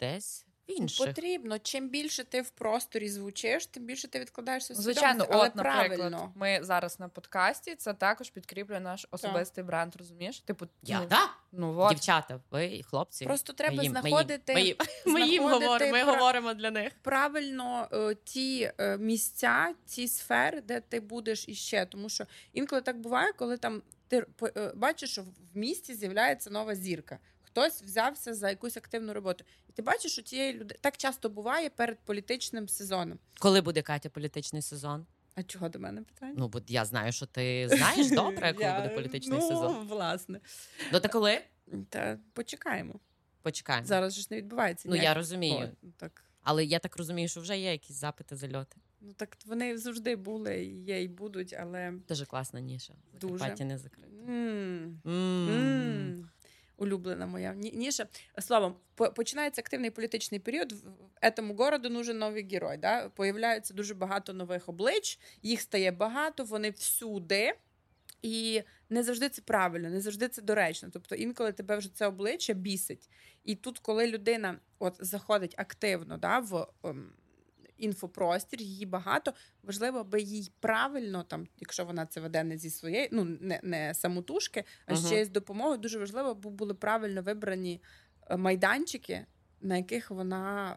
десь в інших. Потрібно. Чим більше ти в просторі звучиш, тим більше ти відкладаєшся Ну, Звичайно, але от, наприклад, правильно. ми зараз на подкасті, це також підкріплює наш особистий бренд, розумієш? Типу, Я ну, да? ну от. Дівчата, ви хлопці. Просто треба ми їм, ми їм- знаходити, Ми їм, ми їм знаходити говоримо, ми пра- говоримо для них. правильно е, ті е, місця, ті сфери, де ти будеш іще. Тому що інколи так буває, коли там ти е, бачиш, що в місті з'являється нова зірка. Хтось взявся за якусь активну роботу, і ти бачиш, що тієї людини так часто буває перед політичним сезоном. Коли буде Катя політичний сезон? А чого до мене питання? Ну, бо я знаю, що ти знаєш добре, коли Я- буде політичний ну, сезон. Власне, Ну та коли? та почекаємо. Почекаємо. Зараз же ж не відбувається. Ну я розумію. О, так. Але я так розумію, що вже є якісь запити зальоти. Ну так вони завжди були, є і будуть, але Дуже класна ніша. Дуже. Закарпаття не закрита. м, М. м, улюблена моя ні- ніша. Словом, починається активний політичний період. В в цьому городу нужен новий герой. Да? Появляється дуже багато нових облич, їх стає багато, вони всюди. І не завжди це правильно, не завжди це доречно. Тобто інколи тебе вже це обличчя бісить. І тут, коли людина от заходить активно да, в ем, інфопростір, її багато, важливо, аби їй правильно, там, якщо вона це веде не зі своєї, ну не, не самотужки, а Мгм. ще й з допомогою. Дуже важливо, аби були правильно вибрані е, майданчики, на яких вона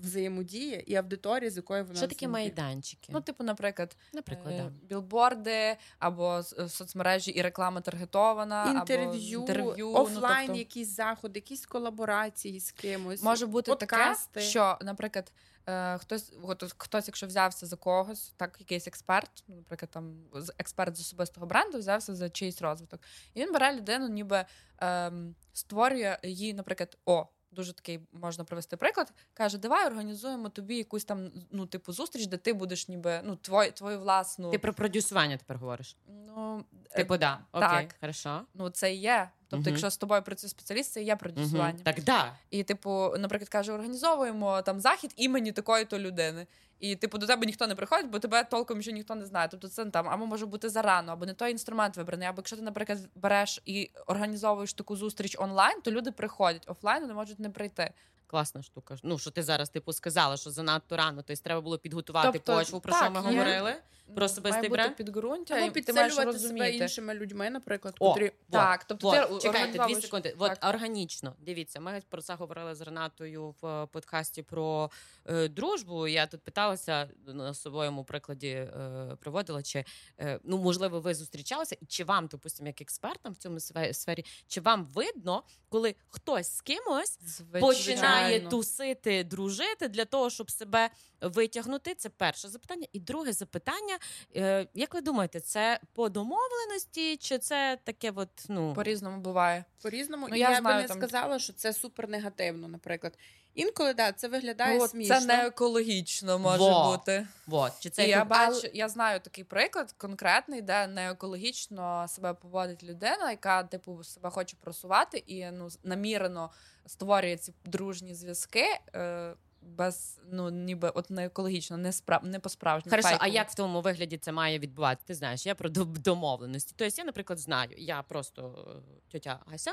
м, взаємодіє, і аудиторія, з якою вона Що таке майданчики? Ну, типу, наприклад, Наприклад, е, да. білборди або е, соцмережі і реклама таргетована, Інтерв'ю, або інтерв'ю офлайн, ну, тобто, якісь заходи, якісь колаборації з кимось. може бути подкасти. таке, що, наприклад, е, хтось, от, хтось, якщо взявся за когось, так якийсь експерт, ну, наприклад, там з- експерт з особистого бренду, взявся за чийсь розвиток, і він бере людину, ніби ем, створює її, наприклад, о. Дуже такий можна привести приклад. Каже, давай організуємо тобі якусь там ну, типу, зустріч, де ти будеш ніби ну, твою, твою власну. Ти про продюсування тепер говориш. Ну, е, Типу, да. Окей, так. хорошо. ну це і є. Тобто, Мгм. якщо з тобою працює спеціаліст, це і є продюсування. Мгм. Так, да. І, типу, наприклад, каже, організовуємо там захід імені такої-то людини. І, типу, до тебе ніхто не приходить, бо тебе толком ще ніхто не знає. Тобто це там або може бути зарано, або не той інструмент вибраний. Або якщо ти, наприклад, береш і організовуєш таку зустріч онлайн, то люди приходять офлайн, вони можуть не прийти. Класна штука. Ну, що ти зараз типу сказала, що занадто рано, тобто треба було підготувати Тобто, почву, про так, що ми є. говорили. Про особистий Має бути бренд? підґрунтя, Або і ти маєш підсилювати себе іншими людьми, наприклад, О, котрі Так, тобто Вот, ти чекайте, дві секунди. Так. От органічно. Дивіться, ми про це говорили з Ренатою в е, подкасті про е, дружбу. Я тут питалася на своєму прикладі е, проводила, чи е, ну можливо ви зустрічалися, і чи вам, допустимо, як експертам в цьому сфері, чи вам видно, коли хтось з кимось починає Звичайно. тусити, дружити для того, щоб себе витягнути. Це перше запитання. І друге запитання: е, як ви думаєте, це по домовленості, чи це таке, от ну По-різному буває. по-різному. Ну, і я я, знаю, би не там- сказала, що це супер негативно, наприклад. Інколи да, це виглядає от смішно. це не екологічно може Во. бути. Вот, чи це І я як- бачу, я знаю такий приклад конкретний, де не екологічно себе поводить людина, яка типу себе хоче просувати і ну намірено створює ці дружні зв'язки. Е, без ну ніби от не екологічно, не справ не по справжньому. Хорошо, а як в тому вигляді це має відбуватися? Ти знаєш, я про домовленості. Тобто я, наприклад, знаю, я просто е, тьотя Ася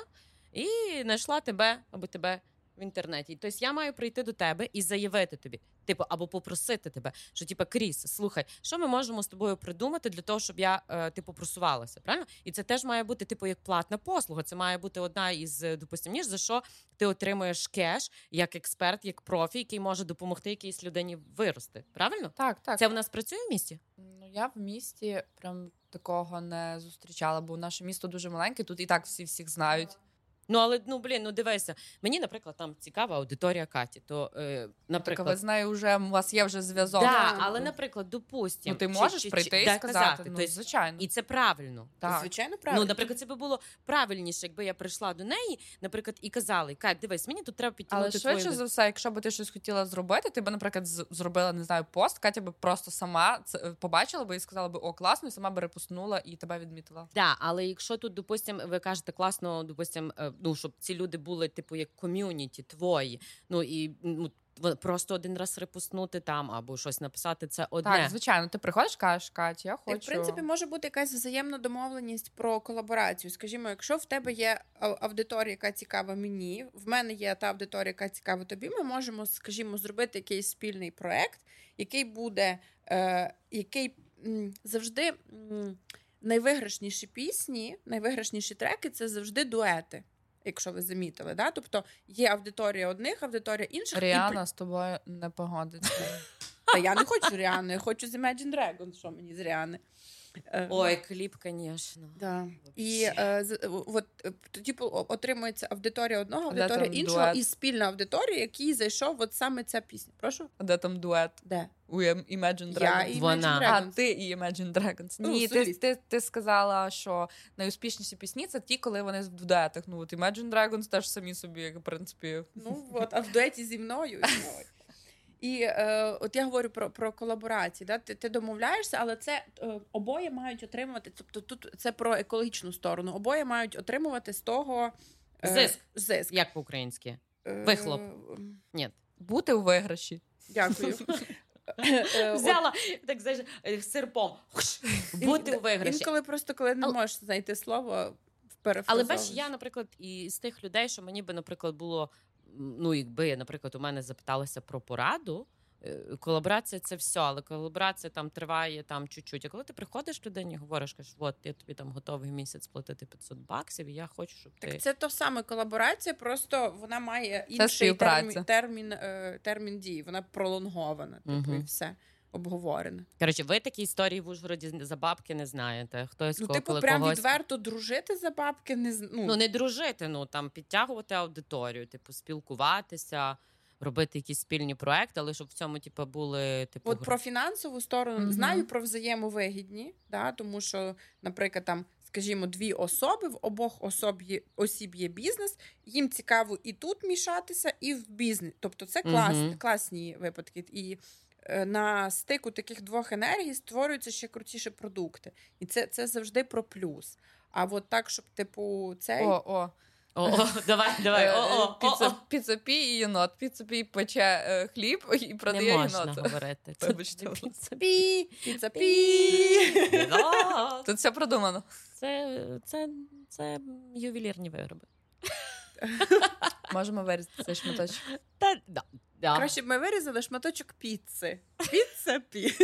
і знайшла тебе або тебе в інтернеті. Тобто я маю прийти до тебе і заявити тобі, типу, або попросити тебе, що типу, Кріс, слухай, що ми можемо з тобою придумати для того, щоб я е, типу просувалася, правильно? І це теж має бути типу як платна послуга. Це має бути одна із е, допустим, ніж за що ти отримуєш кеш як експерт, як профі, який може допомогти якійсь людині вирости. Правильно? так, так. Це в нас працює в місті? Ну я в місті прям такого не зустрічала, бо наше місто дуже маленьке. Тут і так всі всіх знають. Ну, але ну блін, ну дивися. Мені, наприклад, там цікава аудиторія Каті. То, е, Так, наприклад, ви з нею вже у вас є вже зв'язок. да, Ну, але, наприклад, допустим, ну ти можеш чи- прийти чи- і да, сказати. Ну, Тобто, звичайно. і це правильно. Так. Звичайно, правильно. Ну, наприклад, це би було правильніше, якби я прийшла до неї, наприклад, і казала: Кать, дивись, мені тут треба Але швидше твою... за все, якщо б ти щось хотіла зробити, ти б, наприклад, з- зробила не знаю пост, Катя би просто сама це е, побачила би і сказала би о, класно, і сама би репостнула і тебе відмітила. Да, але якщо тут, допустим, ви кажете класно, допустим, е, ну щоб ці люди були типу як ком'юніті твої, ну і ну просто один раз репустнути там або щось написати, це одне. Так, звичайно, ти приходиш, кажеш, Катя, я Так, в принципі, може бути якась взаємна домовленість про колаборацію. Скажімо, якщо в тебе є аудиторія, яка цікава мені, в мене є та аудиторія, яка цікава тобі, ми можемо, скажімо, зробити якийсь спільний проект, який буде, е, який м, завжди м, найвиграшніші пісні, найвиграшніші треки це завжди дуети. Якщо ви замітили, да? тобто є аудиторія одних, аудиторія інших. і Ріана з тобою не погодиться. Та я не хочу Ріани, я хочу з Imagine Dragons, що мені з Ріани. Е, Ой, кліп, звісно. Да. І е, з- от, е, тоді отримується аудиторія одного, де аудиторія іншого, дует? і спільна аудиторія, який зайшов от саме ця пісня. Прошу? А Де там дует? Де? У Im- Imagine Я Dragons. і Вона. Imagine А, ти і Imagine Dragons. Ну, Ні, ти, соліст. ти, ти сказала, що найуспішніші пісні це ті, коли вони в дуетах. Ну, от Imagine Dragons теж самі собі, як, в принципі. Ну от, а в дуеті зі мною. ой. І е, от я говорю про, про колаборації. Да? Ти, ти домовляєшся, але це е, обоє мають отримувати. Тобто тут це про екологічну сторону. Обоє мають отримувати з того е, Зиск. зиск. Як по-українськи? Е, Вихлоп. Ні. Бути у виграші. Дякую. Е, е, Взяла так знаєш, серпом. Бути у виграші. Інколи просто коли не можеш знайти слово, Але бач, я, наприклад, і з тих людей, що мені би, наприклад, було. Ну, якби, наприклад, у мене запиталися про пораду. е, Колаборація це все, але колаборація там триває там чуть-чуть. А коли ти приходиш людині, і говориш, кажеш, от я тобі там готовий місяць платити 500 баксів, і я хочу, щоб ти Так це то саме колаборація, просто вона має інший термін, термін, термін дії. Вона пролонгована, типу, і все обговорене. коротше, ви такі історії в Ужгороді за бабки не знаєте. Хтось Ну, типу, прям когось... відверто дружити за бабки не ну, Ну, не дружити, ну там підтягувати аудиторію, типу, спілкуватися, робити якісь спільні проекти, але щоб в цьому, типу, були типу. От про фінансову сторону Мгм. знаю про взаємовигідні, да, тому що, наприклад, там, скажімо, дві особи, в обох особ є, осіб є бізнес, їм цікаво і тут мішатися, і в бізнес. Тобто це клас, Мгм. класні випадки. І на стику таких двох енергій створюються ще крутіші продукти. І це, це завжди про плюс. А от так, щоб, типу, цей. О, о. О, о, давай, давай. Е, О, о, о, Піца, о. піцапі і єнот. Піцапі пече е, хліб і продає Не можна говорити. Вибачте, не будь піца. Пі, піца пі. Єнот. Тут все продумано. Це, це, це ювелірні вироби. Можемо вирізати цей шматочок. Та, да, да. Краще б ми вирізали шматочок піци. Піца пі.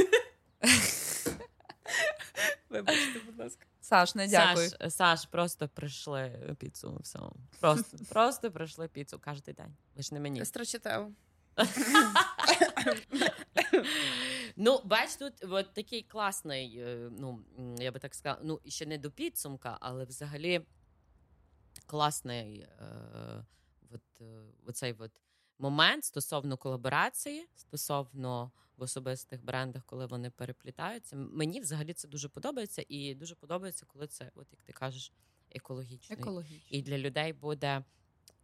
Вибачте, будь ласка. Саш, не дякую. Саш, Саш, просто прийшли піцу. Все. Просто, просто прийшли піцу кожен день. Лиш не мені. Страчитело. Ну, бач, тут от такий класний, е, ну, я би так сказала, ну, ще не до підсумка, але взагалі класний е, от, е, оцей от момент стосовно колаборації, стосовно в особистих брендах, коли вони переплітаються. Мені взагалі це дуже подобається, і дуже подобається, коли це, от як ти кажеш, екологічно. Екологічно. І для людей буде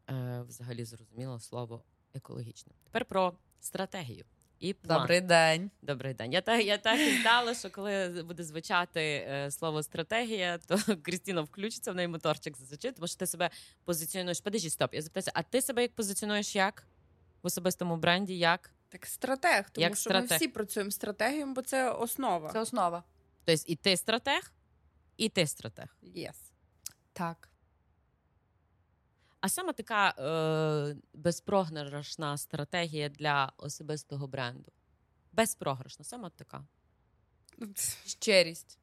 е, взагалі зрозуміло слово екологічне. Тепер про стратегію. І план. Добрий день. Добрий день. Я так, я так і знала, що коли буде звучати е, слово стратегія, то Крістіна включиться в неї моторчик зазвичай, тому що ти себе позиціонуєш. Подожди, стоп. Я запитаюся, а ти себе як позиціонуєш як в особистому бренді? Як? Так, стратег, тому Як що ми всі працюємо стратегією, бо це основа. Це основа. Тобто і ти стратег, і ти стратег. Yes. Так. А саме така е, безпрограшна стратегія для особистого бренду. Безпрограшна, саме така. Щирість.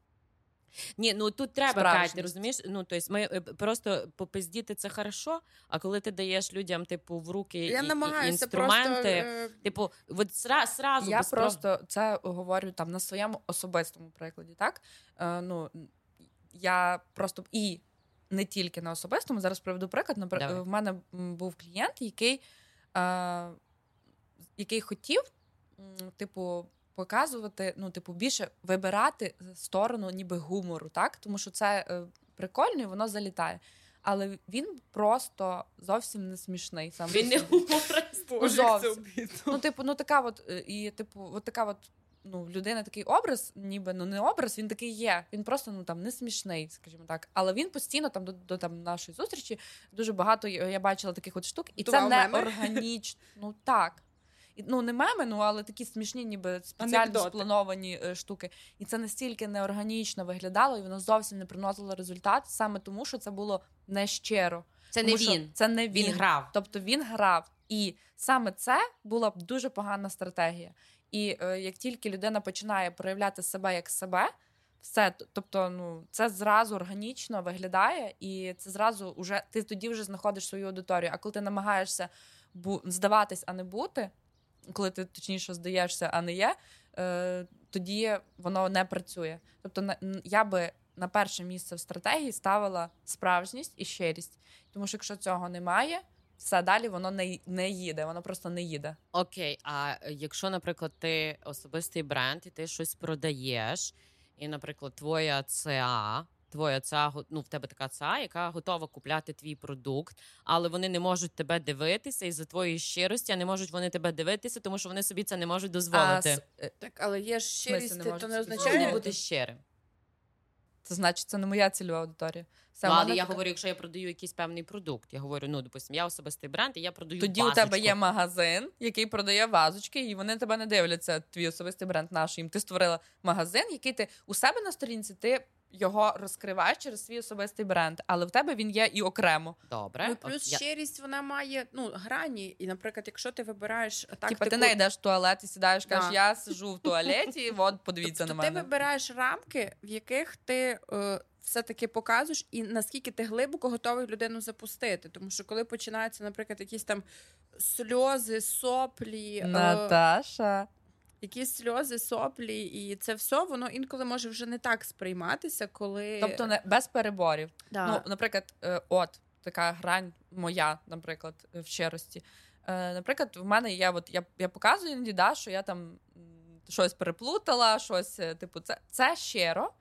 Ні, ну тут треба. Кать, ти розумієш? Ну тобто ми е, просто попиздіти це хорошо, а коли ти даєш людям, типу, в руки Я і, і, інструменти, просто. е, типу, от сра, сразу Я просто це говорю там на своєму особистому прикладі, так? Е, ну, я просто і не тільки на особистому. Зараз приведу приклад. Наприклад, в мене був клієнт, який, е, який хотів, типу, показувати, ну, типу, більше вибирати сторону ніби гумору, так? Тому що це е, прикольно і воно залітає. Але він просто зовсім не смішний. Сам Він не гуморист. Ну, типу, ну така от, е, і, типу, от така от ну, людина такий образ, ніби ну не образ, він такий є. Він просто ну там не смішний, скажімо так. Але він постійно там до, до там нашої зустрічі дуже багато я бачила таких от штук, і Тував це не органічно. Ну так. Ну, не меми, ну але такі смішні, ніби спеціально Анекдоти. сплановані е, штуки. І це настільки неорганічно виглядало, і воно зовсім не приносило результат, саме тому, що це було нещиро. Це не він. Це не він. Він грав. Тобто він грав. І саме це була б дуже погана стратегія. І е, як тільки людина починає проявляти себе як себе, все, тобто, ну це зразу органічно виглядає, і це зразу вже ти тоді вже знаходиш свою аудиторію. А коли ти намагаєшся бу здаватись, а не бути, коли ти точніше здаєшся, а не є, е, тоді воно не працює. Тобто, на, я би на перше місце в стратегії ставила справжність і щирість, тому що якщо цього немає все далі воно не не їде, воно просто не їде. Окей, а якщо, наприклад, ти особистий бренд і ти щось продаєш, і, наприклад, твоя ЦА, твоя ЦА, ну в тебе така ЦА, яка готова купляти твій продукт, але вони не можуть тебе дивитися, і за твоєї щирості не можуть вони тебе дивитися, тому що вони собі це не можуть дозволити. А, так, але є щирість, не то не означає не бути щирим. Це значить, це не моя цільова аудиторія. Ну, але я така... говорю, якщо я продаю якийсь певний продукт, я говорю, ну допустим, я особистий бренд, і я продаю. Тоді вазочку. у тебе є магазин, який продає вазочки, і вони тебе не дивляться. Твій особистий бренд наш їм. Ти створила магазин, який ти у себе на сторінці ти його розкриваєш через свій особистий бренд, але в тебе він є і окремо. Добре. Ну, плюс От, щирість вона має ну грані. І, наприклад, якщо ти вибираєш тактику... Типа ти не йдеш в туалет і сідаєш, кажеш, я сижу в туалеті, і от подивіться тобто на мене. Ти вибираєш рамки, в яких ти. Е, все-таки показуєш, і наскільки ти глибоко готовий людину запустити. Тому що коли починаються, наприклад, якісь там сльози, соплі, е, Наташа. Е- якісь сльози, соплі, і це все воно інколи може вже не так сприйматися, коли тобто не без переборів. Да. Ну, наприклад, е, от така грань моя, наприклад, в щирості. Е, наприклад, в мене є, от я я показую іноді, да, що я там щось переплутала, щось, е, типу, це це щиро.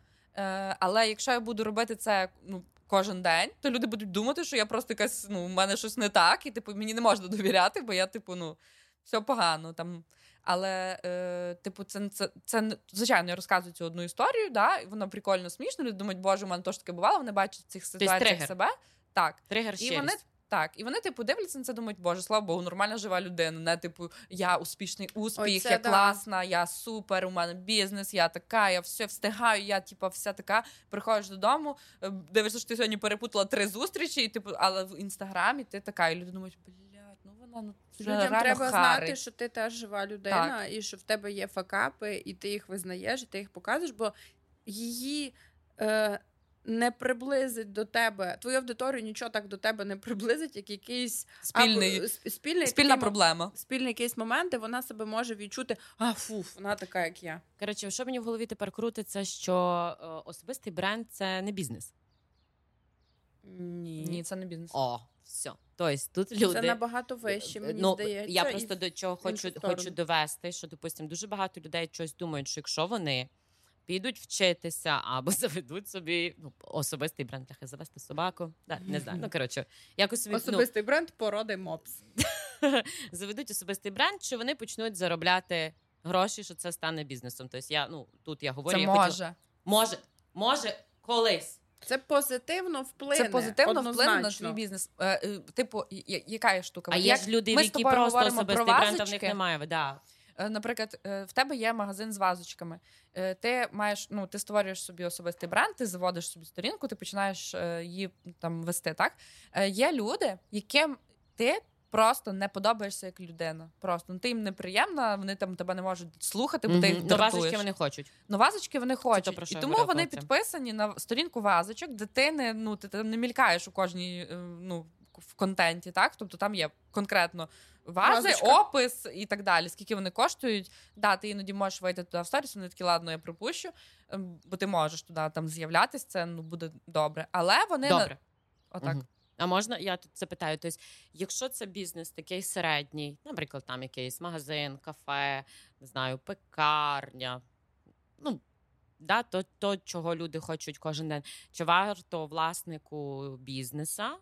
Але якщо я буду робити це ну, кожен день, то люди будуть думати, що я просто якась, ну, в мене щось не так, і типу мені не можна довіряти, бо я, типу, ну, все погано. там. Але, е, типу, це це, це звичайно я розказую цю одну історію, да, і воно прикольно смішно. Люди думають, боже, у мене теж таке бувало. Вони бачать в цих ситуаціях себе. Так, тригер і вони так, і вони, типу, дивляться на це, думають, боже, слава Богу, нормальна жива людина. Не типу, я успішний успіх, Ой, я да. класна, я супер, у мене бізнес, я така, я все встигаю, я типу, вся така. Приходиш додому, е, дивишся, що ти сьогодні перепутала три зустрічі, і типу, але в інстаграмі ти така, і люди думають, блін ну людям треба знати, що ти теж жива людина, так. і що в тебе є факапи, і ти їх визнаєш, і ти їх показуєш, бо її. Е, не приблизить до тебе твою аудиторію нічого так до тебе не приблизить, як якийсь спільний, або, спільний спільна такий, проблема. Спільний якийсь момент, де вона себе може відчути, а фу, вона така, як я. Коротше, що мені в голові тепер крутиться, що е, особистий бренд це не бізнес. Ні, Ні, це не бізнес. О, все. Тобто тут люди це набагато вище. Мені ну, здається. Я просто до чого хочу хочу довести, що допустим, дуже багато людей щось думають, що якщо вони підуть вчитися або заведуть собі ну, особистий бренд, ляхи завести собаку. Да, Не знаю. Ну коротше, якось собі, ну, особистий ну, бренд породи мопс. заведуть особистий бренд, що вони почнуть заробляти гроші, що це стане бізнесом. Тобто я ну тут я говорю, це я може. Хотіла, може, може колись. Це позитивно вплине. Це позитивно вплине на свій бізнес. Е, е, типу, яка є штука? А є ж люди, які просто особистий бренд, а в них немає. Да. Е, наприклад, в тебе є магазин з вазочками. Ти маєш, ну ти створюєш собі особистий бренд, ти заводиш собі сторінку, ти починаєш її там вести. Так є люди, яким ти просто не подобаєшся як людина. Просто ну, ти їм неприємна, вони там тебе не можуть слухати, бо mm-hmm. ти їх. Ну, вазочки вони хочуть. Ну, вазочки вони хочуть. То, і тому вони підписані на сторінку вазочок, де ти не ну ти там не мількаєш у кожній е, ну в контенті, так тобто там є конкретно. Вази, Вазочка. опис і так далі. Скільки вони коштують? Да, ти іноді можеш вийти туди в сторіс, вони такі, ладно, я пропущу, ем, бо ти можеш туди там з'являтися, це ну буде добре. Але вони добре. Отак. Мгм. А можна я тут запитаю? Тобто, якщо це бізнес такий середній, наприклад, там якийсь магазин, кафе, не знаю, пекарня, ну да, то, то, чого люди хочуть кожен день. Чи варто власнику бізнеса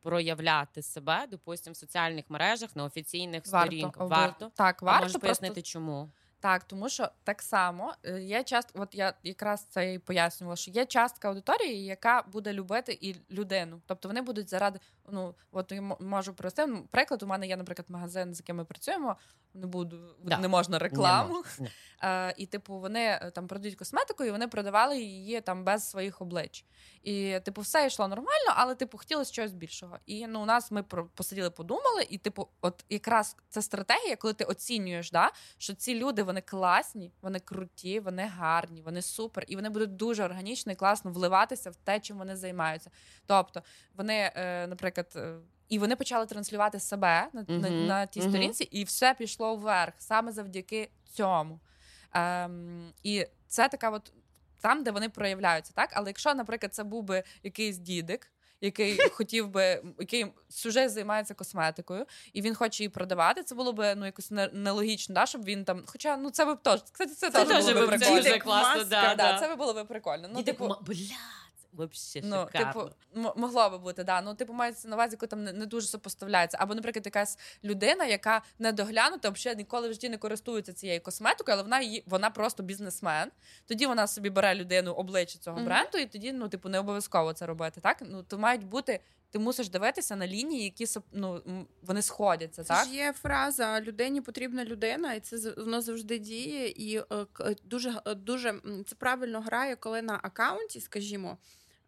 проявляти себе, допустимо, в соціальних мережах, на офіційних сторінках? Обов- Варто? Так, А можеш просто пояснити, чому? Так, тому що так само е, є частка, от я якраз це і пояснювала, що є частка аудиторії, яка буде любити і людину. Тобто вони будуть заради, ну от я можу привести ну, приклад. У мене є, наприклад, магазин, з яким ми працюємо. Не буду Да. не можна рекламу. Не можна. Е, і, типу, вони е, там продають косметику, і вони продавали її там без своїх облич. І, типу, все йшло нормально, але типу хотілося чогось більшого. І ну, у нас ми посиділи, подумали, і типу, от якраз це стратегія, коли ти оцінюєш, да, що ці люди вони класні, вони круті, вони гарні, вони супер, і вони будуть дуже органічно і класно вливатися в те, чим вони займаються. Тобто, вони, е, наприклад. е, І вони почали транслювати себе на, на, Мгм, на тій мгм. сторінці, і все пішло вверх саме завдяки цьому. Ем, і це така от там, де вони проявляються, так? Але якщо, наприклад, це був би якийсь дідик, який хотів би, який сюжет займається косметикою, і він хоче її продавати, це було б ну якось не- нелогічно, да, щоб він там. Хоча ну це б теж, кстати, це, Це теж було би б це прикольно. дуже класно, маска, да, да, да. це би було б прикольно. Ну, Діти, типу, ма- бля, це вообще Ну, шикарно. типу, м- могло би бути, да. Ну, типу, мається на увазі, яку там не, не дуже сопоставляється. Або, наприклад, якась людина, яка не доглянута, взагалі ніколи в житті не користується цією косметикою, але вона її вона просто бізнесмен. Тоді вона собі бере людину обличчя цього Мгм. бренду, і тоді, ну, типу, не обов'язково це робити. Так? Ну, то мають бути. Ти мусиш дивитися на лінії, які ну, вони сходяться, Це так? ж є фраза людині потрібна людина, і це воно завжди діє. І е, к- дуже е, дуже це правильно грає, коли на акаунті, скажімо.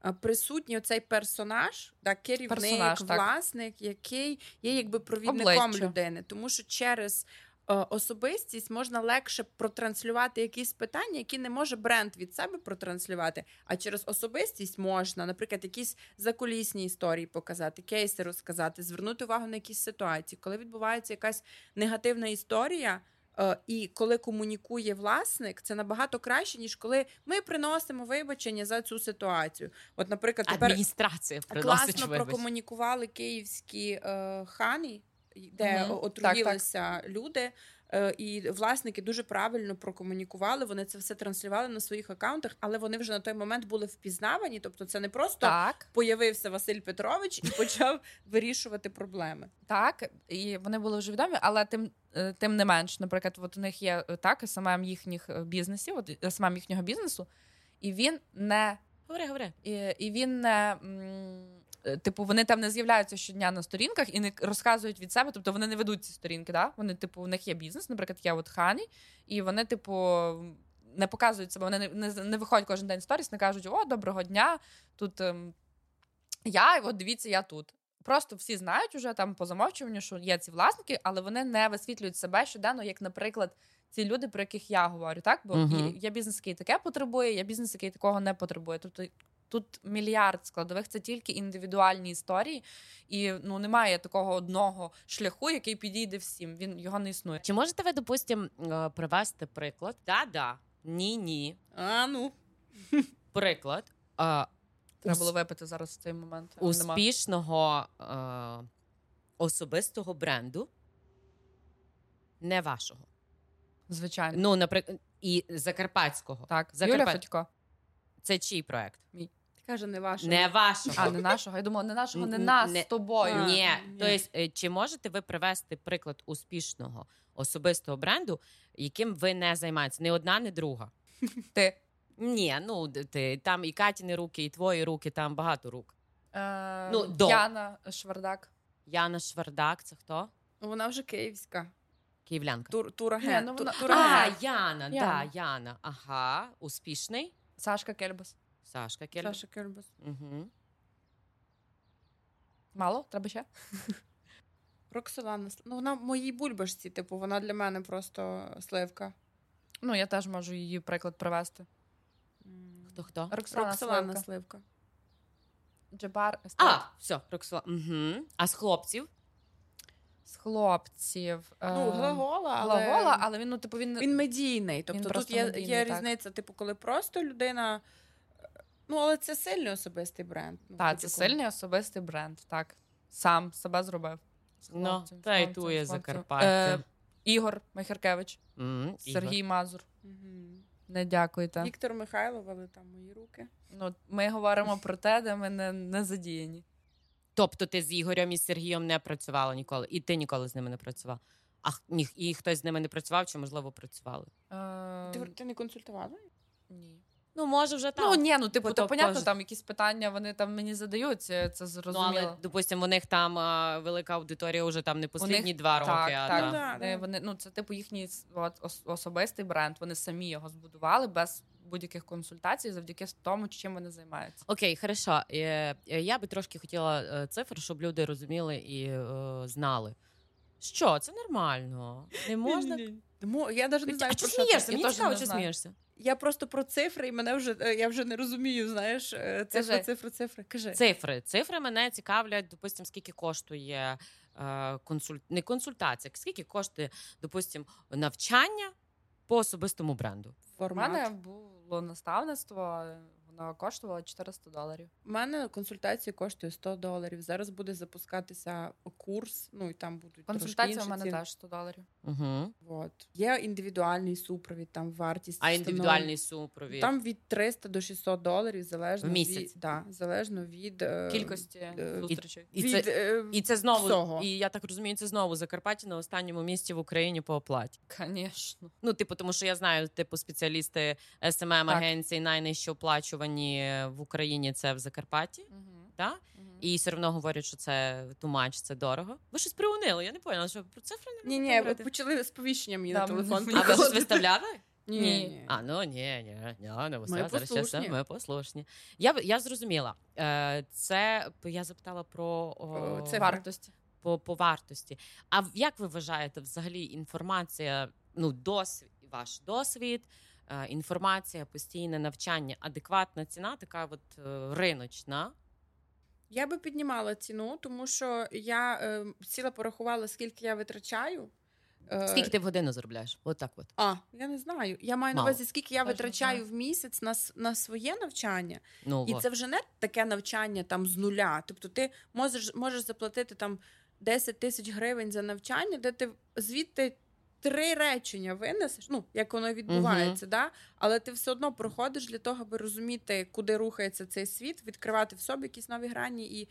Е, Присутній оцей персонаж, да, керівник, Персонаж, так. власник, який є якби провідником Обличчя. людини, тому що через е, особистість можна легше протранслювати якісь питання, які не може бренд від себе протранслювати. А через особистість можна, наприклад, якісь закулісні історії показати, кейси розказати, звернути увагу на якісь ситуації, коли відбувається якась негативна історія. Е, І коли комунікує власник, це набагато краще, ніж коли ми приносимо вибачення за цю ситуацію. От, наприклад, тепер Адміністрація класно вибач. прокомунікували київські е, хані, де угу. отруїлися так, отруїлися люди. Е, І власники дуже правильно прокомунікували. Вони це все транслювали на своїх акаунтах, але вони вже на той момент були впізнавані. Тобто, це не просто Так. появився Василь Петрович і почав вирішувати проблеми. Так, і вони були вже відомі, але тим, е, тим не менш, наприклад, от у них є е, так СММ їхніх е, бізнесів, от СММ їхнього бізнесу, і він не Говори, говори. і, і він не. м, Типу, вони там не з'являються щодня на сторінках і не розказують від себе, тобто вони не ведуть ці сторінки. Да? Вони, типу, у них є бізнес, наприклад, є от Хані, і вони, типу, не показують себе, вони не, не, не виходять кожен день в сторіс, не кажуть: О, доброго дня! Тут ем, я, і от дивіться, я тут. Просто всі знають уже там по замовчуванню, що є ці власники, але вони не висвітлюють себе щоденно, як, наприклад, ці люди, про яких я говорю, так? Бо Мгм. є, є бізнес, який таке потребує, є бізнес, який такого не потребує. Тобто тут мільярд складових, це тільки індивідуальні історії, і ну немає такого одного шляху, який підійде всім. Він його не існує. Чи можете ви, допустим, е, привести приклад? Да-да, ні-ні. А ну Приклад е, Треба ус- було випити зараз в цей момент. успішного е, особистого бренду, не вашого. Звичайно. Ну, наприклад, і закарпатського. так, Закарпат- Юля Федько. Це чий проект? Каже, не ваше. Не вашого. А, не нашого. Я думала, не нашого, не нас не- з тобою. Ні. ні. Тобто, е, чи можете ви привести приклад успішного особистого бренду, яким ви не займаєтесь? Ні одна, ні друга. Ти. Ні, ну ти там і Катіни руки, і твої руки, там багато рук. Е, Ну, до. Яна Швардак. Яна Швардак, це хто? Вона вже київська. Київлянка. Тур, турагент. Ні, ну вона- А. Яна, Яна. да, Яна. Ага, успішний. Сашка Кельбас. Сашка Кель. Саша Кельбас. Угу. Мало? Треба ще? Роксолана. Ну, вона в моїй бульбашці, типу, вона для мене просто сливка. Ну, я теж можу її приклад привести. Хто хто? Роксана, Роксолана Сливка. сливка. Джабар А, все, Роксола. Угу. А з хлопців? з хлопців. Ну, е, глагола, але... Глагола, але він, ну, типу, він, Він медійний. Тобто тут просто є, медійний, є так. різниця, типу, коли просто людина. Ну, але це сильний особистий бренд. Ну, Так, це будь-якому. сильний особистий бренд. Так. Сам себе зробив. З Ну, хлопцем, з та й хлопцем, тує хлопцем. Закарпаття. Е, Ігор Михаркевич, М, Ігор. Сергій Мазур. Мгм. Не дякуйте. Віктор Михайлов, але там мої руки. Ну, ми говоримо про те, де ми не, не задіяні. Тобто ти з Ігорем і з Сергієм не працювала ніколи, і ти ніколи з ними не працював. А х- ні, і хтось з ними не працював, чи можливо працювали? Е, Ти, ти не консультувала? ні. Ну, може, вже так. Ну, ні, ну типу, Ну, то понятно, теж. там якісь питання вони там мені задають, це, це Ну, зрозуміло. але, допустимо, у них там а, велика аудиторія вже там не послідні них- два роки, так, а так. да. Да, Вони, да. вони, ну, це типу їхній от, особистий бренд. Вони самі його збудували без будь-яких консультацій, завдяки тому, чим вони займаються. Окей, хорошо. Е, е, Я би трошки хотіла е, цифр, щоб люди розуміли і е, знали. Що, це нормально. Не можна. Тому я навіть не знаю, а про що смієшся? Мені цікаво, чи смієшся. Я просто про цифри, і мене вже е, я вже не розумію. Знаєш, е, цифри, Кажи. цифри, цифри. Кажи. Цифри. Цифри мене цікавлять, допустимо, скільки коштує е, консуль... не консультація, скільки коштує, допустимо, навчання по особистому бренду. У мене було наставництво, воно коштувало 400 доларів. У мене консультація коштує 100 доларів. Зараз буде запускатися курс. Ну і там будуть Консультація трошки у мене теж 100 доларів. Угу. От. Є індивідуальний супровід, там вартість. А індивідуальний супровід. Там від 300 до 600 доларів залежно В місяць? від да, залежно від е, Кількості е, зустрічей. І від, це- е, І це знову, всього. і я так розумію, це знову Закарпаття на останньому місці в Україні по оплаті. Звісно. Ну, типу, тому що я знаю, типу, спеціалісти СММ агенції найнижче оплачувані в Україні це в Закарпатті. Так? І все одно говорять, що це too much, це дорого. Ви щось приунили, я не поняла, що про цифри не Ні, ні, говорити. почали сповіщення мені на телефон. А ви щось виставляли? Ні, Ні. А, ну ні, ні, ні, не Ми зараз послушні. все, ми послушні. Я, я зрозуміла. Е, Це я запитала про о, Цифри. Вартості. по, по вартості. А як ви вважаєте, взагалі інформація, ну, досвід, ваш досвід, інформація, постійне навчання, адекватна ціна, така от е, риночна? Я би піднімала ціну, тому що я е, сіла порахувала, скільки я витрачаю. Е, Скільки ти в годину заробляєш? От так от. А, я не знаю. Я маю на увазі, скільки я не витрачаю в місяць на, на своє навчання. Ну, І от. це вже не таке навчання там з нуля. Тобто ти можеш, можеш заплатити там 10 тисяч гривень за навчання, де ти звідти три речення винесеш, ну як воно відбувається, да? але ти все одно проходиш для того, аби розуміти, куди рухається цей світ, відкривати в собі якісь нові грані і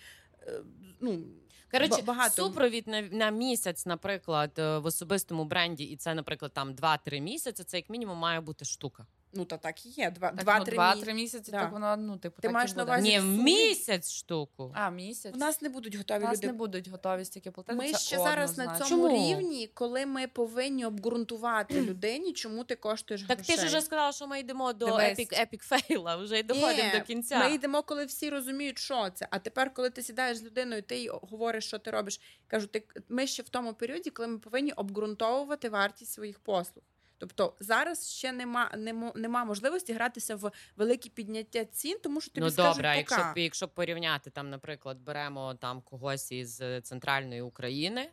е, ну, Коротше, багато. супровід на, на місяць, наприклад, е, в особистому бренді, і це, наприклад, там 2-3 місяці, це як мінімум має бути штука. Ну та так і є. Два, два-три ну, два-три місяці. місяці, Да. так воно, ну, типу, Ти так маєш і на буде. увазі Ні, в сумі? місяць штуку. А, місяць. У нас не будуть У готові нас люди не будуть готові стільки платити. Ми це ще зараз на однозначно. цьому Чому? рівні, коли ми повинні обґрунтувати людині, чому ти коштуєш Так ти грошей. ж вже сказала, що ми йдемо до Дивись. epic epic fail а, вже й доходимо Ні, до кінця. Ми йдемо, коли всі розуміють, що це. А тепер, коли ти сідаєш з людиною, ти їй говориш, що ти робиш. Кажу, ти ми ще в тому періоді, коли ми повинні обґрунтовувати вартість своїх послуг. Тобто зараз ще нема, нема, нема можливості гратися в великі підняття цін, тому що тобі ну скажуть добре, Пока. якщо, якщо порівняти там, наприклад, беремо там когось із е, центральної України.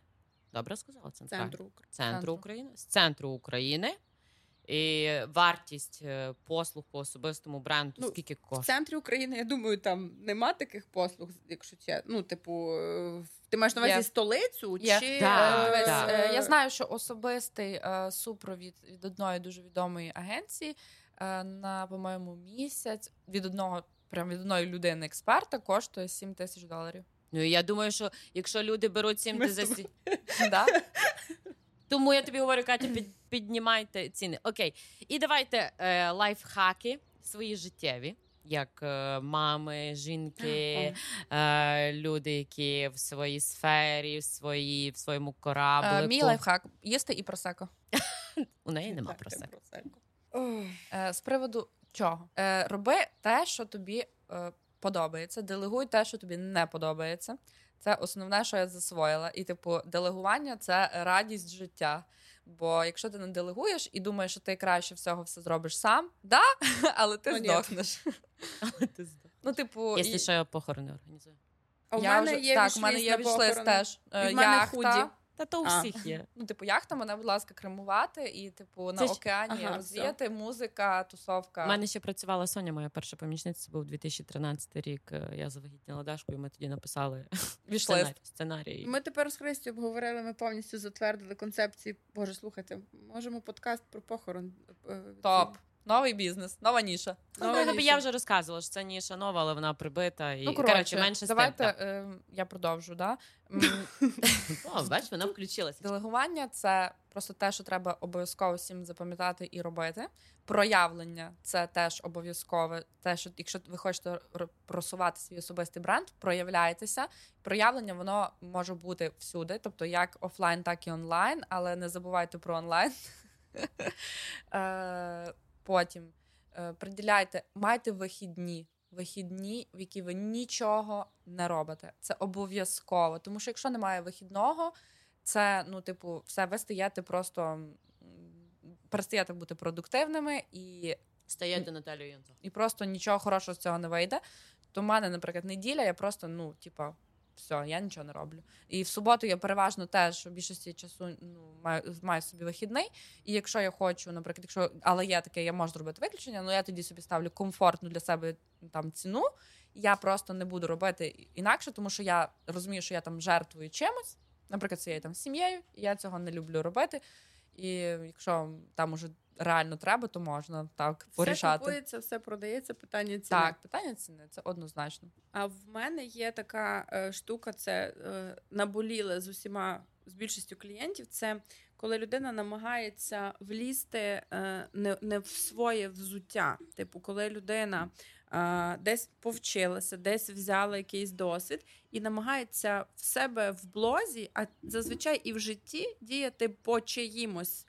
Добре сказала центральну? центру Центру. України з центру України. І вартість е, послуг по особистому бренду Ну, скільки В центрі України, я думаю, там нема таких послуг, якщо це. Ну, типу, е, ти маєш на увазі Є. столицю Є. чи Да, е, Дивись, да. е, Я знаю, що особистий е, супровід від одної дуже відомої агенції е, на, по-моєму, місяць від одного, прям від одної людини експерта коштує 7 тисяч доларів. Ну і я думаю, що якщо люди беруть 7 тисяч. Да? Тому я тобі говорю, Катя, під, піднімайте ціни. Окей. І давайте е, лайфхаки свої життєві. Як е, мами, жінки, е, люди, які в своїй сфері, в своїй в своєму кораблику. Е, Мій лайфхак їсти і просеко. У неї нема Так, про я це. просеку. Ох. Е, З приводу чого? Е, Роби те, що тобі подобається, делегуй те, що тобі не подобається. Це основне, що я засвоїла. І, типу, делегування це радість життя. Бо якщо ти не делегуєш і думаєш, що ти краще всього все зробиш сам, да, але ти Ну, здохнеш. Ну, типу, Якщо і- що, я похорони організую. А в я мене вже, є так, у мене є вішлист теж. Е, в мене Яхта, худі. Та то у А. всіх є. Ну, типу, яхта мене, будь ласка, кремувати, і, типу, на Це ж- океані ага, розвіяти, музика, тусовка. У мене ще працювала Соня, моя перша помічниця. Це був 2013 рік. е, Я завагітніла Дашку, і ми тоді написали Вішлист. сценарій. сценарій. Ми тепер з Христю обговорили, ми повністю затвердили концепції. Боже, слухайте, можемо подкаст про похорон. е, Топ. Новий бізнес, нова ніша. Ну, Нова тобі ніша. я вже розказувала, що це ніша нова, але вона прибита. І Ну, коротше, коротше, менше давайте е, я продовжу. Да? О, бач, вона включилася. Делегування це просто те, що треба обов'язково всім запам'ятати і робити. Проявлення це теж обов'язкове. Те, що якщо ви хочете просувати свій особистий бренд, проявляйтеся. Проявлення воно може бути всюди, тобто як офлайн, так і онлайн, але не забувайте про онлайн. Потім е, приділяйте, майте вихідні. Вихідні, в які ви нічого не робите. Це обов'язково. Тому що якщо немає вихідного, це, ну, типу, все, ви стаєте просто перестаєте бути продуктивними і, Стаєте Наталію і просто нічого хорошого з цього не вийде. То в мене, наприклад, неділя, я просто, ну, типа, все, я нічого не роблю. І в суботу я переважно теж у більшості часу ну, маю, маю собі вихідний. І якщо я хочу, наприклад, якщо але є таке, я можу зробити виключення, ну я тоді собі ставлю комфортну для себе там ціну. Я просто не буду робити інакше, тому що я розумію, що я там жертвую чимось, наприклад, цією там сім'єю, і я цього не люблю робити. І якщо там уже реально треба, то можна так Все порішати. купується, все продається, питання ціни. Так, питання ціни це однозначно. А в мене є така е, штука, це е, наболіле з усіма з більшістю клієнтів. Це коли людина намагається влізти е, не, не в своє взуття. Типу, коли людина е, десь повчилася, десь взяла якийсь досвід і намагається в себе в блозі, а зазвичай і в житті діяти по чиїмось